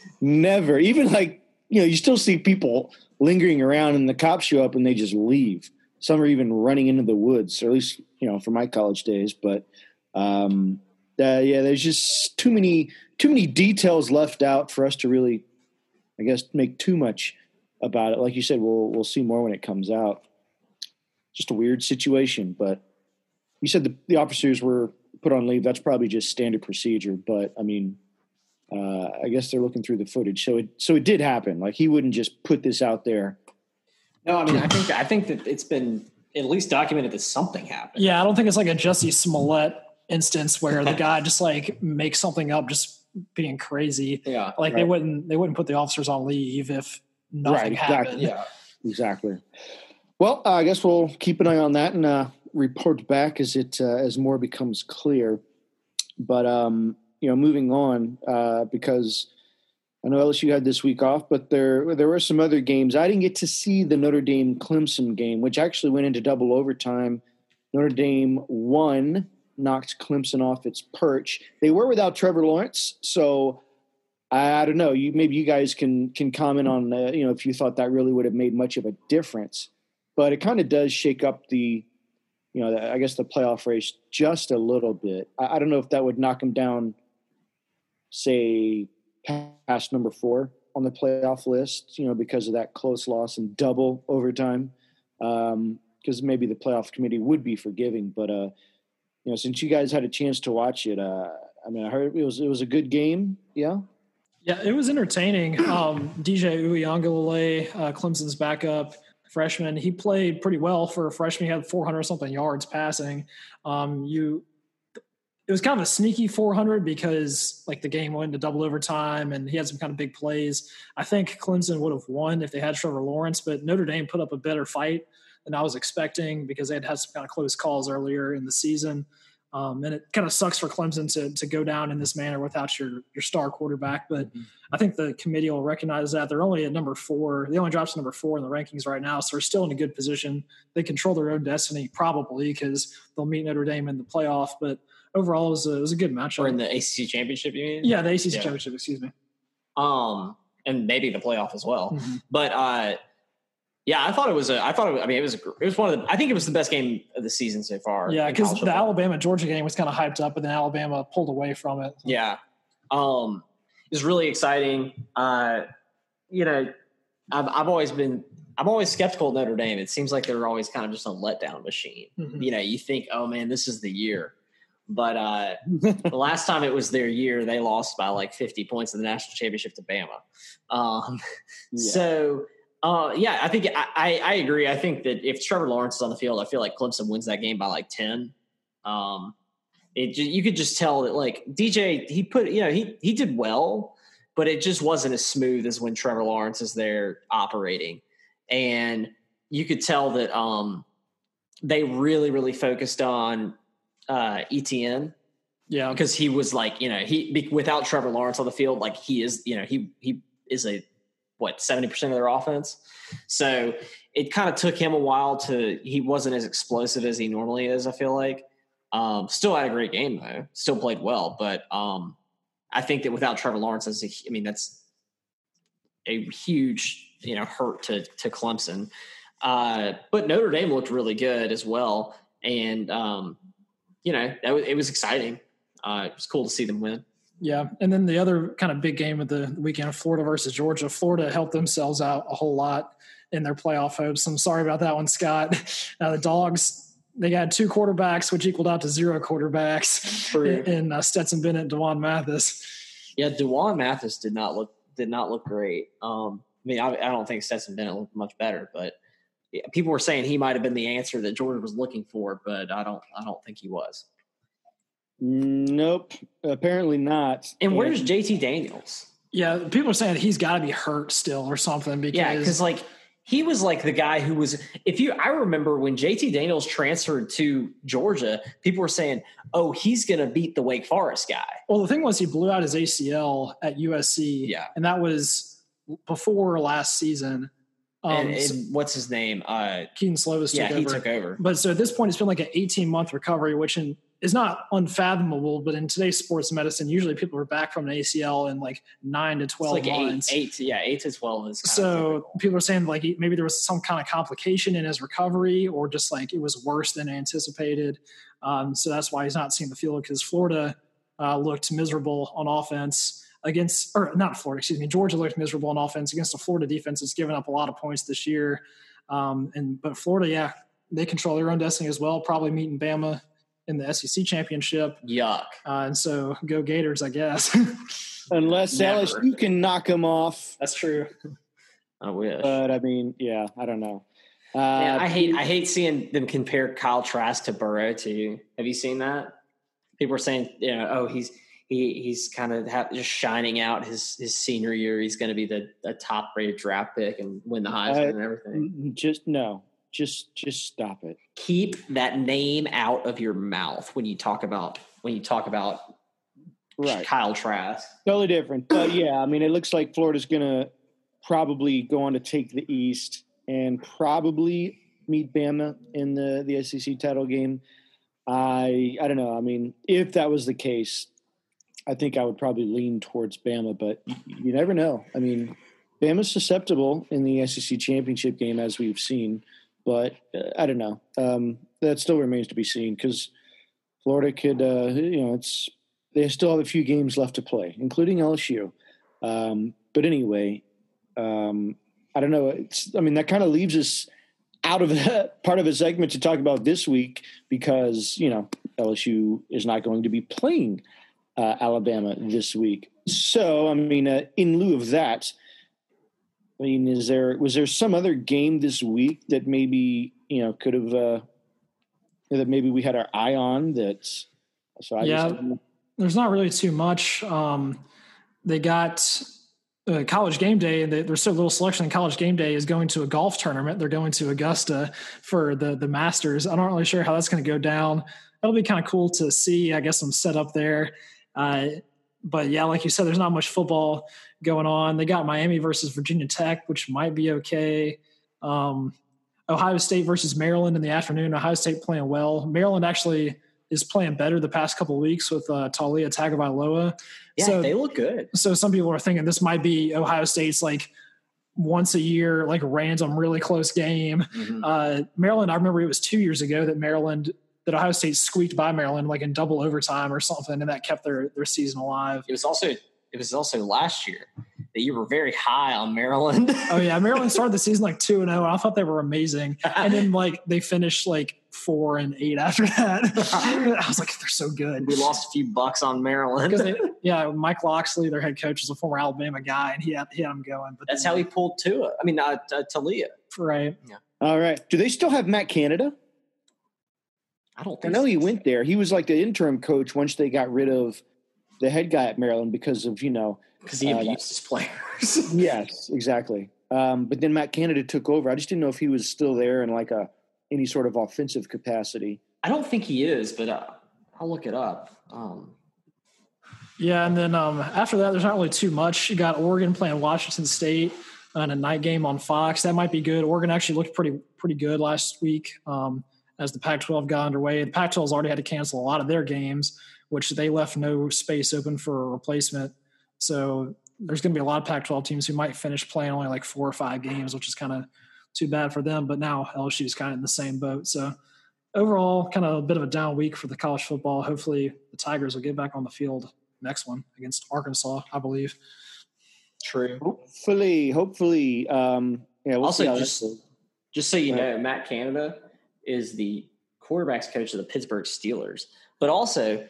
Never. Even like you know, you still see people lingering around, and the cops show up and they just leave. Some are even running into the woods, or at least you know, from my college days. But um, uh, yeah, there's just too many too many details left out for us to really, I guess, make too much about it. Like you said, we'll we'll see more when it comes out. Just a weird situation, but you said the, the officers were put on leave. That's probably just standard procedure. But I mean, uh, I guess they're looking through the footage, so it so it did happen. Like he wouldn't just put this out there. No, I mean, I think I think that it's been at least documented that something happened. Yeah, I don't think it's like a Jussie Smollett instance where the guy just like makes something up, just being crazy. Yeah, like right. they wouldn't they wouldn't put the officers on leave if nothing right, happened. Exactly. Yeah, exactly. Well, uh, I guess we'll keep an eye on that and uh, report back as it uh, as more becomes clear. But um, you know, moving on uh, because I know LSU had this week off, but there there were some other games. I didn't get to see the Notre Dame Clemson game, which actually went into double overtime. Notre Dame won, knocked Clemson off its perch. They were without Trevor Lawrence, so I, I, don't know. You maybe you guys can can comment on uh, you know if you thought that really would have made much of a difference, but it kind of does shake up the you know I guess the playoff race just a little bit. I, I, don't know if that would knock them down, say past number four on the playoff list. You know because of that close loss and double overtime. Because um, maybe the playoff committee would be forgiving, but uh, you know since you guys had a chance to watch it, uh, I mean I heard it was it was a good game. Yeah. Yeah, it was entertaining. Um, DJ Uiagalelei, uh, Clemson's backup freshman, he played pretty well for a freshman. He had 400 something yards passing. Um, you, it was kind of a sneaky 400 because like the game went into double overtime and he had some kind of big plays. I think Clemson would have won if they had Trevor Lawrence, but Notre Dame put up a better fight than I was expecting because they had had some kind of close calls earlier in the season. Um, and it kind of sucks for Clemson to to go down in this manner without your your star quarterback. But mm-hmm. I think the committee will recognize that they're only at number four. They only dropped to number four in the rankings right now, so they're still in a good position. They control their own destiny probably because they'll meet Notre Dame in the playoff. But overall, it was a, it was a good matchup. Or in the ACC championship, you mean? Yeah, the ACC yeah. championship. Excuse me. Um, and maybe the playoff as well. Mm-hmm. But uh, yeah, I thought it was a. I thought it, I mean it was a, it was one of the. I think it was the best game of the season so far. Yeah, because the Alabama Georgia game was kind of hyped up, but then Alabama pulled away from it. Yeah, um, it was really exciting. Uh, you know, I've I've always been I'm always skeptical of Notre Dame. It seems like they're always kind of just a letdown machine. Mm-hmm. You know, you think, oh man, this is the year. But uh, the last time it was their year, they lost by like 50 points in the national championship to Bama. Um, yeah. So, uh, yeah, I think I, I, I, agree. I think that if Trevor Lawrence is on the field, I feel like Clemson wins that game by like 10. Um, it you could just tell that like DJ, he put, you know, he, he did well, but it just wasn't as smooth as when Trevor Lawrence is there operating. And you could tell that um, they really, really focused on uh, ETN. Yeah, because he was like, you know, he without Trevor Lawrence on the field, like he is, you know, he he is a what seventy percent of their offense. So it kind of took him a while to. He wasn't as explosive as he normally is. I feel like. Um, still had a great game though. Still played well, but um, I think that without Trevor Lawrence, as a, I mean, that's a huge you know hurt to to Clemson. Uh, but Notre Dame looked really good as well, and um, you know was, it was exciting. Uh, it was cool to see them win. Yeah, and then the other kind of big game of the weekend, Florida versus Georgia. Florida helped themselves out a whole lot in their playoff hopes. I'm sorry about that one, Scott. Uh, the Dogs they got two quarterbacks, which equaled out to zero quarterbacks in, in uh, Stetson Bennett, D'Wan Mathis. Yeah, D'Wan Mathis did not look did not look great. Um, I mean, I, I, don't think Stetson Bennett looked much better, but people were saying he might have been the answer that Jordan was looking for, but I don't I don't think he was. Nope, apparently not. And where's JT Daniels? Yeah, people are saying he's got to be hurt still or something because yeah, because like he was like the guy who was if you I remember when JT Daniels transferred to Georgia, people were saying, "Oh, he's going to beat the Wake Forest guy." Well, the thing was he blew out his ACL at USC, yeah, and that was before last season. Um, and, and, what's his name? Uh, Kedon Slovis yeah, took he over. took over. But so at this point, it's been like an 18 month recovery, which in, is not unfathomable. But in today's sports medicine, usually people are back from an ACL in like nine to 12 like months. Eight, eight, yeah, eight to 12 is so people are saying like maybe there was some kind of complication in his recovery, or just like it was worse than anticipated. Um, so that's why he's not seeing the field because Florida uh, looked miserable on offense against, or not Florida, excuse me, Georgia looked miserable on offense against the Florida defense that's given up a lot of points this year. Um, and but Florida, yeah, they control their own destiny as well. Probably meeting Bama in the SEC championship. Yuck. Uh, and so go Gators, I guess. Unless LSU can knock them off. That's true. I wish. But I mean, yeah, I don't know. Uh, yeah, I hate I hate seeing them compare Kyle Trask to Burrow too. Have you seen that? People are saying, you know, oh, he's he he's kind of ha- just shining out his his senior year. He's going to be the a top rated draft pick and win the Heisman uh, and everything. Just no, just just stop it. Keep that name out of your mouth when you talk about when you talk about right. Kyle Trask. Totally different, but yeah, I mean, it looks like Florida's going to probably go on to take the East and probably meet Bama in the the SEC title game. I I don't know. I mean, if that was the case, I think I would probably lean towards Bama, but you never know. I mean, Bama's susceptible in the SEC championship game, as we've seen, but uh, I don't know. Um, that still remains to be seen because Florida could, uh, you know, it's they still have a few games left to play, including LSU. Um, but anyway, um, I don't know. It's, I mean, that kind of leaves us out of that part of a segment to talk about this week because you know LSU is not going to be playing uh, Alabama this week. So, I mean, uh, in lieu of that, I mean, is there was there some other game this week that maybe you know could have uh, that maybe we had our eye on? that? so I yeah. Just, there's not really too much. Um, they got uh, college game day and there's so little selection in college game day is going to a golf tournament they're going to augusta for the the masters i'm not really sure how that's going to go down that'll be kind of cool to see i guess i'm set up there uh, but yeah, like you said, there's not much football going on. They got Miami versus Virginia Tech, which might be okay. Um, Ohio State versus Maryland in the afternoon. Ohio State playing well. Maryland actually is playing better the past couple weeks with uh, Taulia Tagovailoa. Yeah, so, they look good. So some people are thinking this might be Ohio State's like once a year, like random, really close game. Mm-hmm. Uh, Maryland, I remember it was two years ago that Maryland that Ohio State squeaked by Maryland like in double overtime or something, and that kept their their season alive. It was also it was also last year. that you were very high on Maryland. oh yeah, Maryland started the season like two and zero. I thought they were amazing, and then like they finished like four and eight after that. I was like, they're so good. We lost a few bucks on Maryland because yeah, Mike Locksley, their head coach, is a former Alabama guy, and he had, he had them going. But that's then, how he pulled Tua. I mean, uh, Taulia. Right. Yeah. All right. Do they still have Matt Canada? I don't. I know so. he went there. He was like the interim coach once they got rid of the head guy at Maryland because of you know because he uh, abused his players. yes, exactly. Um, but then Matt Canada took over. I just didn't know if he was still there in like a any sort of offensive capacity. I don't think he is, but uh, I'll look it up. Um, yeah, and then um, after that, there's not really too much. You got Oregon playing Washington State on a night game on Fox. That might be good. Oregon actually looked pretty pretty good last week um, as the Pac-12 got underway. The Pac-12 has already had to cancel a lot of their games, which they left no space open for a replacement. So there's going to be a lot of Pac-12 teams who might finish playing only like four or five games, which is kind of too bad for them. But now LSU is kind of in the same boat. So overall, kind of a bit of a down week for the college football. Hopefully, the Tigers will get back on the field next one against Arkansas, I believe. True. Hopefully, hopefully. Um, yeah. We'll also, just just so you know, Matt Canada is the quarterbacks coach of the Pittsburgh Steelers, but also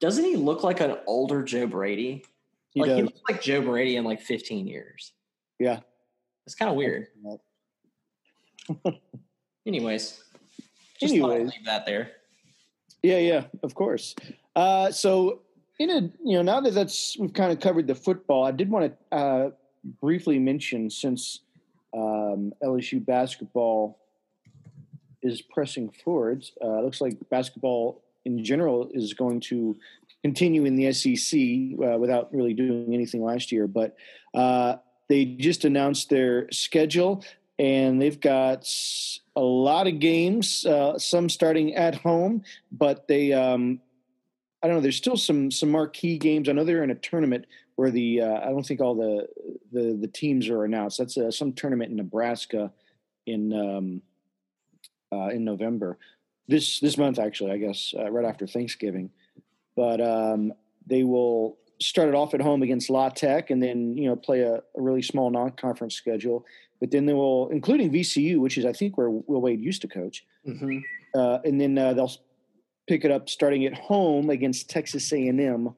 doesn't he look like an older Joe Brady? He like does. he looks like Joe Brady in like 15 years. Yeah. It's kind of weird. Anyways. Just Anyways. leave that there. Yeah, yeah, of course. Uh, so in a you know now that that's we've kind of covered the football, I did want to uh, briefly mention since um, LSU basketball is pressing forwards. Uh, looks like basketball in general is going to continue in the SEC uh, without really doing anything last year. But uh, they just announced their schedule, and they've got a lot of games. Uh, some starting at home, but they. Um, I don't know. There's still some some marquee games. I know they're in a tournament where the uh, I don't think all the the, the teams are announced. That's uh, some tournament in Nebraska in um, uh, in November this this month actually. I guess right after Thanksgiving but um, they will start it off at home against La Tech and then you know play a, a really small non-conference schedule. But then they will, including VCU, which is I think where Will Wade used to coach, mm-hmm. uh, and then uh, they'll pick it up starting at home against Texas A&M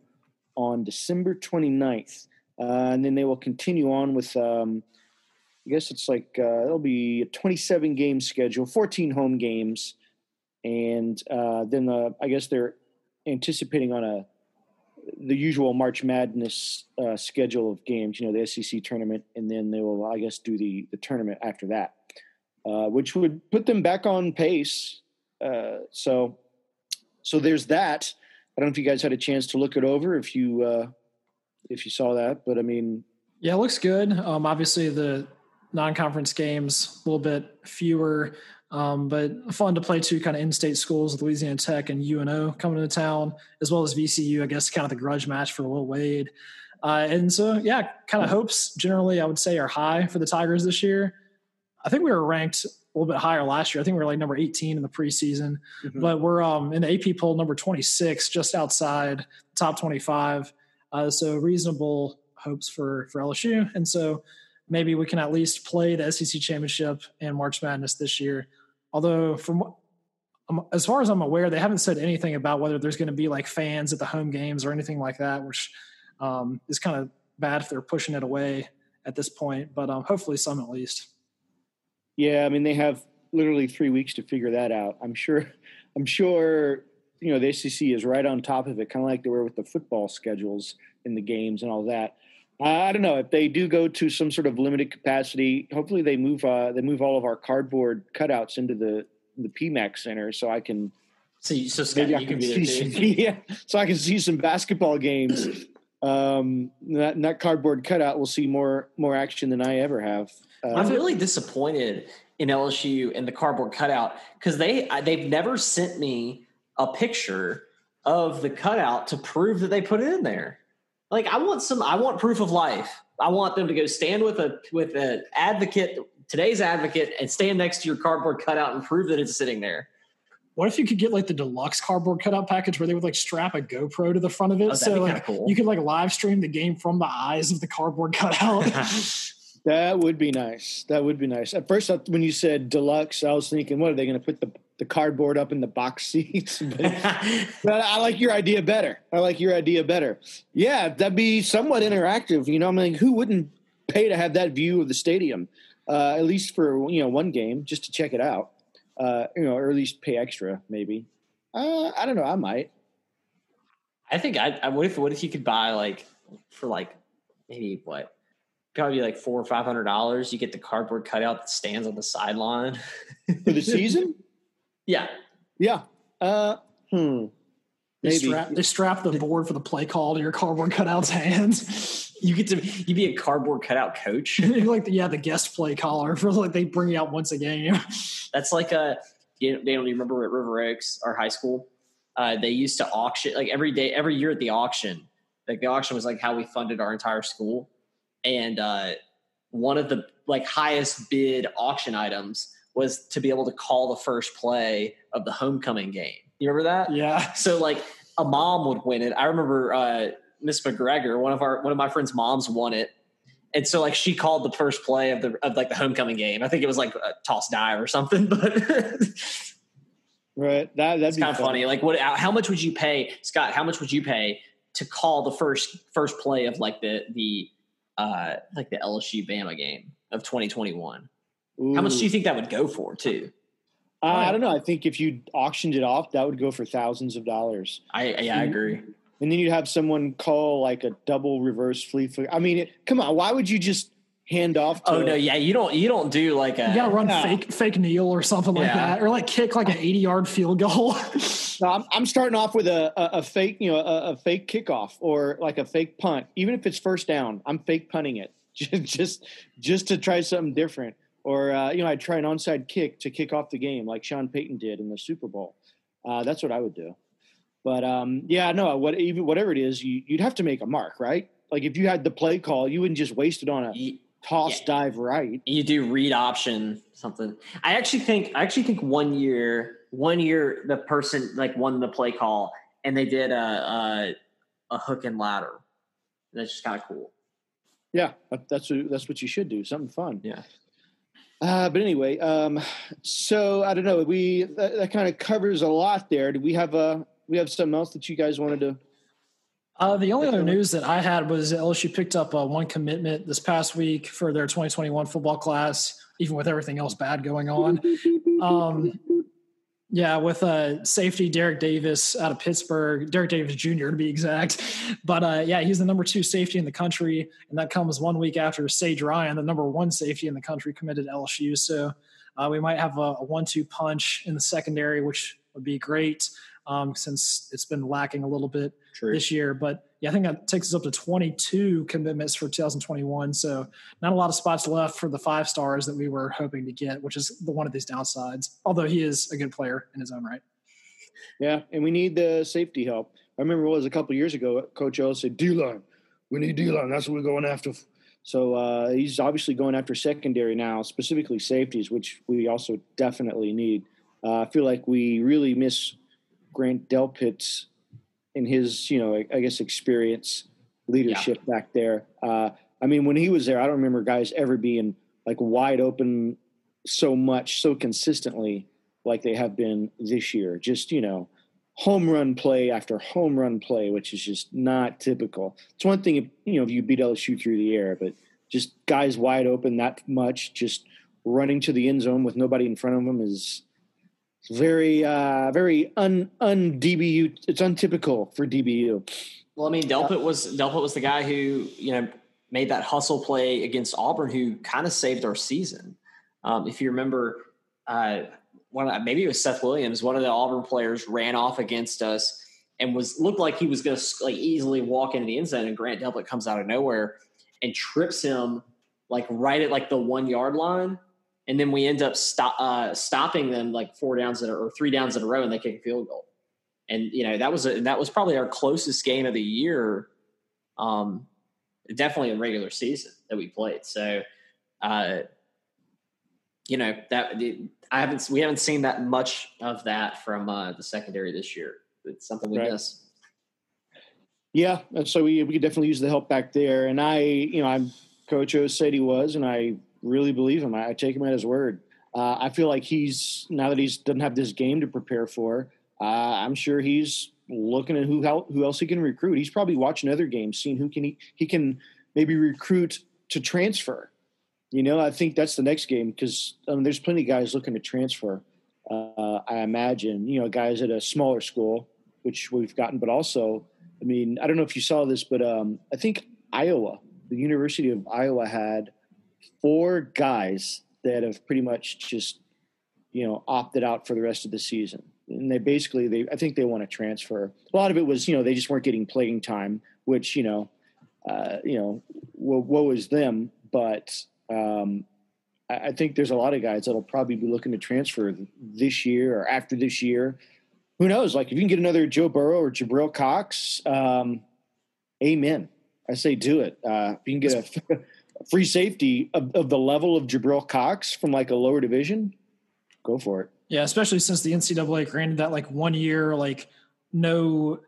on December 29th. Uh, and then they will continue on with, um, I guess it's like uh, it'll be a 27 game schedule, 14 home games, and uh, then the, I guess they're anticipating on a the usual March Madness uh, schedule of games. You know, the SEC tournament, and then they will, I guess, do the the tournament after that, uh, which would put them back on pace. Uh, so, so there's that. I don't know if you guys had a chance to look it over. If you uh, if you saw that, but I mean, yeah, it looks good. Um, obviously, the non-conference games a little bit fewer um, but fun to play two kind of in-state schools Louisiana Tech and UNO coming to town, as well as VCU. I guess kind of the grudge match for Will Wade. Uh, and so, yeah, kind of hopes generally I would say are high for the Tigers this year. I think we were ranked a little bit higher last year. I think we were like number 18 in the preseason, mm-hmm. but we're um, in the AP poll number 26, just outside the top 25. Uh, so reasonable hopes for for LSU, and so maybe we can at least play the SEC championship and March Madness this year. Although, from um, as far as I'm aware, they haven't said anything about whether there's going to be like fans at the home games or anything like that, which um, is kind of bad if they're pushing it away at this point. But um, hopefully, some at least. Yeah, I mean, they have literally three weeks to figure that out. I'm sure. I'm sure. You know, the SEC is right on top of it, kind of like they were with the football schedules in the games and all that. I don't know if they do go to some sort of limited capacity. Hopefully, they move uh, they move all of our cardboard cutouts into the the PMAC Center, so I can. So, you, so Scott, you can be there too. Yeah, so I can see some basketball games. um, that, that cardboard cutout will see more more action than I ever have. Uh, I'm really disappointed in LSU and the cardboard cutout because they they've never sent me a picture of the cutout to prove that they put it in there. Like I want some I want proof of life. I want them to go stand with a with an advocate, today's advocate, and stand next to your cardboard cutout and prove that it's sitting there. What if you could get like the deluxe cardboard cutout package where they would like strap a GoPro to the front of it, Oh, so like cool. you could like live stream the game from the eyes of the cardboard cutout. That would be nice. That would be nice. At first, when you said deluxe, I was thinking, what are they going to put the the cardboard up in the box seats? but, but I like your idea better. I like your idea better. Yeah, that'd be somewhat interactive. You know, I'm like, who wouldn't pay to have that view of the stadium, uh, at least for you know one game, just to check it out. Uh, you know, or at least pay extra, maybe. Uh, I don't know. I might. I think I, I what if what if you could buy like for like maybe what probably like four or five hundred dollars you get the cardboard cutout that stands on the sideline for the season. yeah Yeah. Uh, hmm. They Maybe. strap, they strap the board for the play call to your cardboard cutout's hands. you get to you be a cardboard cutout coach like the, yeah, the guest play caller for like they bring you out once a game. that's like a you know, Daniel, do you remember at River Oaks our high school uh, they used to auction like every day every year at the auction like the auction was like how we funded our entire school and uh, one of the like highest bid auction items was to be able to call the first play of the homecoming game. You remember that? Yeah. So like a mom would win it. I remember uh, Miss McGregor, one of our one of my friends' moms won it. And so like she called the first play of the of like the homecoming game. I think it was like a toss dive or something, but Right. That that'd kind of fun. funny. Like what how much would you pay, Scott, how much would you pay to call the first first play of like the the uh like the LSU Bama game of 2021? How much do you think that would go for too? Uh, I don't know. I think if you auctioned it off, that would go for thousands of dollars, I yeah, I agree. and then you'd have someone call like a double reverse flea flicker. I mean, it, come on, why would you just hand off? To, Oh no, yeah, you don't you don't do like a You gotta run Yeah. fake fake kneel or something like that. Or like kick like an 80 yard field goal. No, I'm, I'm starting off with a, a, a fake, you know, a, a fake kickoff or like a fake punt. Even if it's first down, I'm fake punting it just just just to try something different. Or uh, you know, I'd try an onside kick to kick off the game, like Sean Payton did in the Super Bowl. Uh, that's what I would do. But um, yeah, no, what even whatever it is, you, you'd have to make a mark, right? Like if you had the play call, you wouldn't just waste it on a you, toss Yeah. dive right. you do read option something. I actually think I actually think one year one year the person like won the play call and they did a a, a hook and ladder. That's just kind of cool. Yeah, that's what, that's what you should do. Something fun. Yeah. Uh, but anyway, um, so I don't know. We that, that kind of covers a lot there. Do we have a we have something else that you guys wanted to? Uh, the only other news that I had was LSU picked up uh, one commitment this past week for their 2021 football class, even with everything else bad going on. Um, yeah, with uh, safety Derek Davis out of Pittsburgh, Derek Davis Jr. to be exact. But uh, yeah, he's the number two safety in the country, and that comes one week after Sage Ryan, the number one safety in the country, committed to LSU. So uh, we might have a, a one-two punch in the secondary, which would be great um, since it's been lacking a little bit True. this year. But yeah, I think that takes us up to 22 commitments for 2021. So not a lot of spots left for the five stars that we were hoping to get, which is the one of these downsides. Although he is a good player in his own right. Yeah, and we need the safety help. I remember it was a couple years ago. Coach O said, "D line, we need D line. That's what we're going after." So uh, he's obviously going after secondary now, specifically safeties, which we also definitely need. Uh, I feel like we really miss Grant Delpit's in his, you know, I, guess experience, leadership back there. Uh, I mean, when he was there, I don't remember guys ever being like wide open so much, so consistently like they have been this year. Just you know, home run play after home run play, which is just not typical. It's one thing if you know if you beat LSU through the air, but just guys wide open that much, just running to the end zone with nobody in front of them is very uh very un un DBU. It's untypical for DBU. Well, I mean, Delpit was Delpit was the guy who you know made that hustle play against Auburn, who kind of saved our season. Um, if you remember, uh, one maybe it was Seth Williams, one of the Auburn players, ran off against us and was looked like he was going to like easily walk into the end zone, and Grant Delpit comes out of nowhere and trips him like right at like the one yard line, and then we end up stop, uh, stopping them like four downs in a, or three downs in a row, and they kick a field goal and you know that was a, that was probably our closest game of the year um definitely in regular season that we played so uh you know that I haven't we haven't seen that much of that from uh, the secondary this year. It's something we right. miss. Yeah, so we we could definitely use the help back there. And I, you know, I'm Coach O said he was, and I really believe him. I, I take him at his word. Uh, I feel like he's now that he's doesn't have this game to prepare for. Uh, I'm sure he's looking at who who else he can recruit. He's probably watching other games, seeing who can he, he can maybe recruit to transfer. You know, I think that's the next game because um, there's plenty of guys looking to transfer. Uh, I imagine, you know, guys at a smaller school, which we've gotten, but also, I mean, I don't know if you saw this, but um, I think Iowa, the University of Iowa, had four guys that have pretty much just, you know, opted out for the rest of the season. And they basically, they I think they want to transfer. A lot of it was, you know, they just weren't getting playing time, which, you know, uh, you know, woe, woe is them. But um, I, I, think there's a lot of guys that'll probably be looking to transfer this year or after this year. Who knows? Like if you can get another Joe Burrow or Jabril Cox, um, amen. I say do it. Uh, if you can get a free safety of, of, the level of Jabril Cox from like a lower division, go for it. Yeah, especially since the NCAA granted that like one year, like no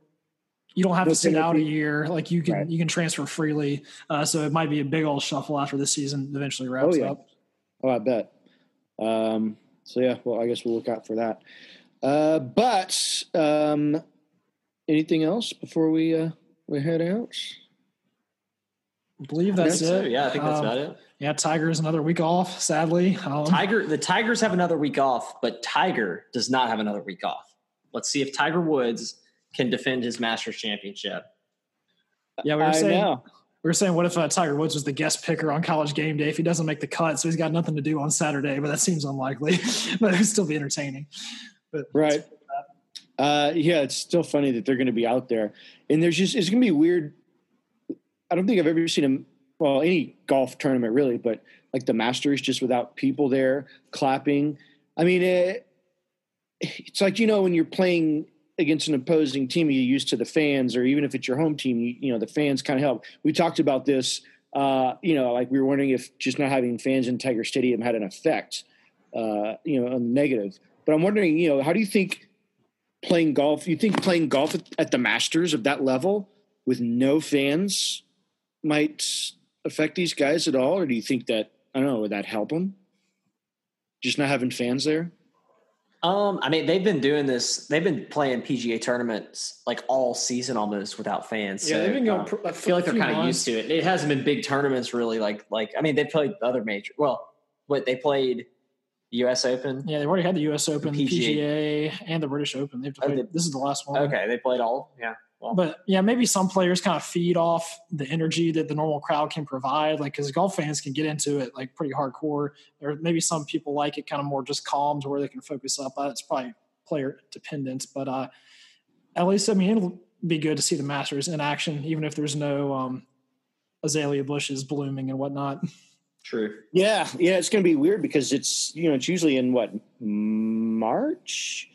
you don't have to sit out a year. Like you can right. you can transfer freely. Uh, so it might be a big old shuffle after this season eventually wraps oh, yeah. up. Oh, I bet. Um, so yeah, well, I guess we'll look out for that. Uh, but um, anything else before we uh, we head out? I believe that's I it. So. Yeah, I think that's um, about it. Yeah, Tigers another week off. Sadly, um, Tiger. The Tigers have another week off, but Tiger does not have another week off. Let's see if Tiger Woods can defend his Masters championship. Yeah, we were I saying know. we were saying what if uh, Tiger Woods was the guest picker on College Game Day if he doesn't make the cut, so he's got nothing to do on Saturday, but that seems unlikely. but it would still be entertaining. But right. Uh, yeah, it's still funny that they're going to be out there, and there's just it's going to be weird. I don't think I've ever seen a well any golf tournament really, but like the Masters, just without people there clapping. I mean, it, it's like you know when you're playing against an opposing team, you're used to the fans, or even if it's your home team, you, you know, the fans kind of help. We talked about this, uh, you know, like we were wondering if just not having fans in Tiger Stadium had an effect, uh, you know, on the negative. But I'm wondering, you know, how do you think playing golf, you think playing golf at the Masters of that level with no fans might affect these guys at all? Or do you think that, I don't know, would that help them? Just not having fans there? Um, I mean, they've been doing this. They've been playing PGA tournaments like all season almost without fans. Yeah, so, they've been going. Um, I feel like they're kind of used to it. It hasn't been big tournaments really. Like, like I mean, they played other major. Well, what they played U.S. Open. Yeah, they've already had the U.S. Open, the PGA, PGA and the British Open. They've played, oh, they, this is the last one. Okay, they played all. Yeah. Well. But yeah, maybe some players kind of feed off the energy that the normal crowd can provide. Like, because golf fans can get into it like pretty hardcore. Or maybe some people like it kind of more just calm to where they can focus up. Uh, it's probably player dependent, but uh, at least I mean it'll be good to see the Masters in action, even if there's no um, azalea bushes blooming and whatnot. True. Yeah, yeah, it's going to be weird because it's you know it's usually in what March,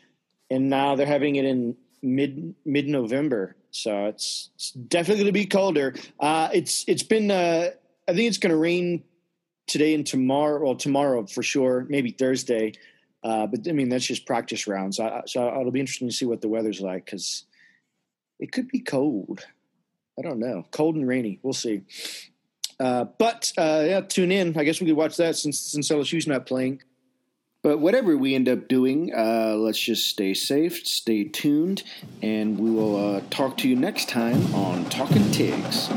and now they're having it in mid mid November, so it's, it's definitely going to be colder. Uh, it's it's been uh, I think it's going to rain today and tomorrow. Well, tomorrow for sure, maybe Thursday. Uh, but I mean that's just practice rounds. So, so it'll be interesting to see what the weather's like because it could be cold. I don't know, cold and rainy. We'll see. Uh, but uh, yeah, tune in. I guess we could watch that since since LSU's not playing. But whatever we end up doing, uh, let's just stay safe, stay tuned, and we will uh, talk to you next time on Talking Tigs.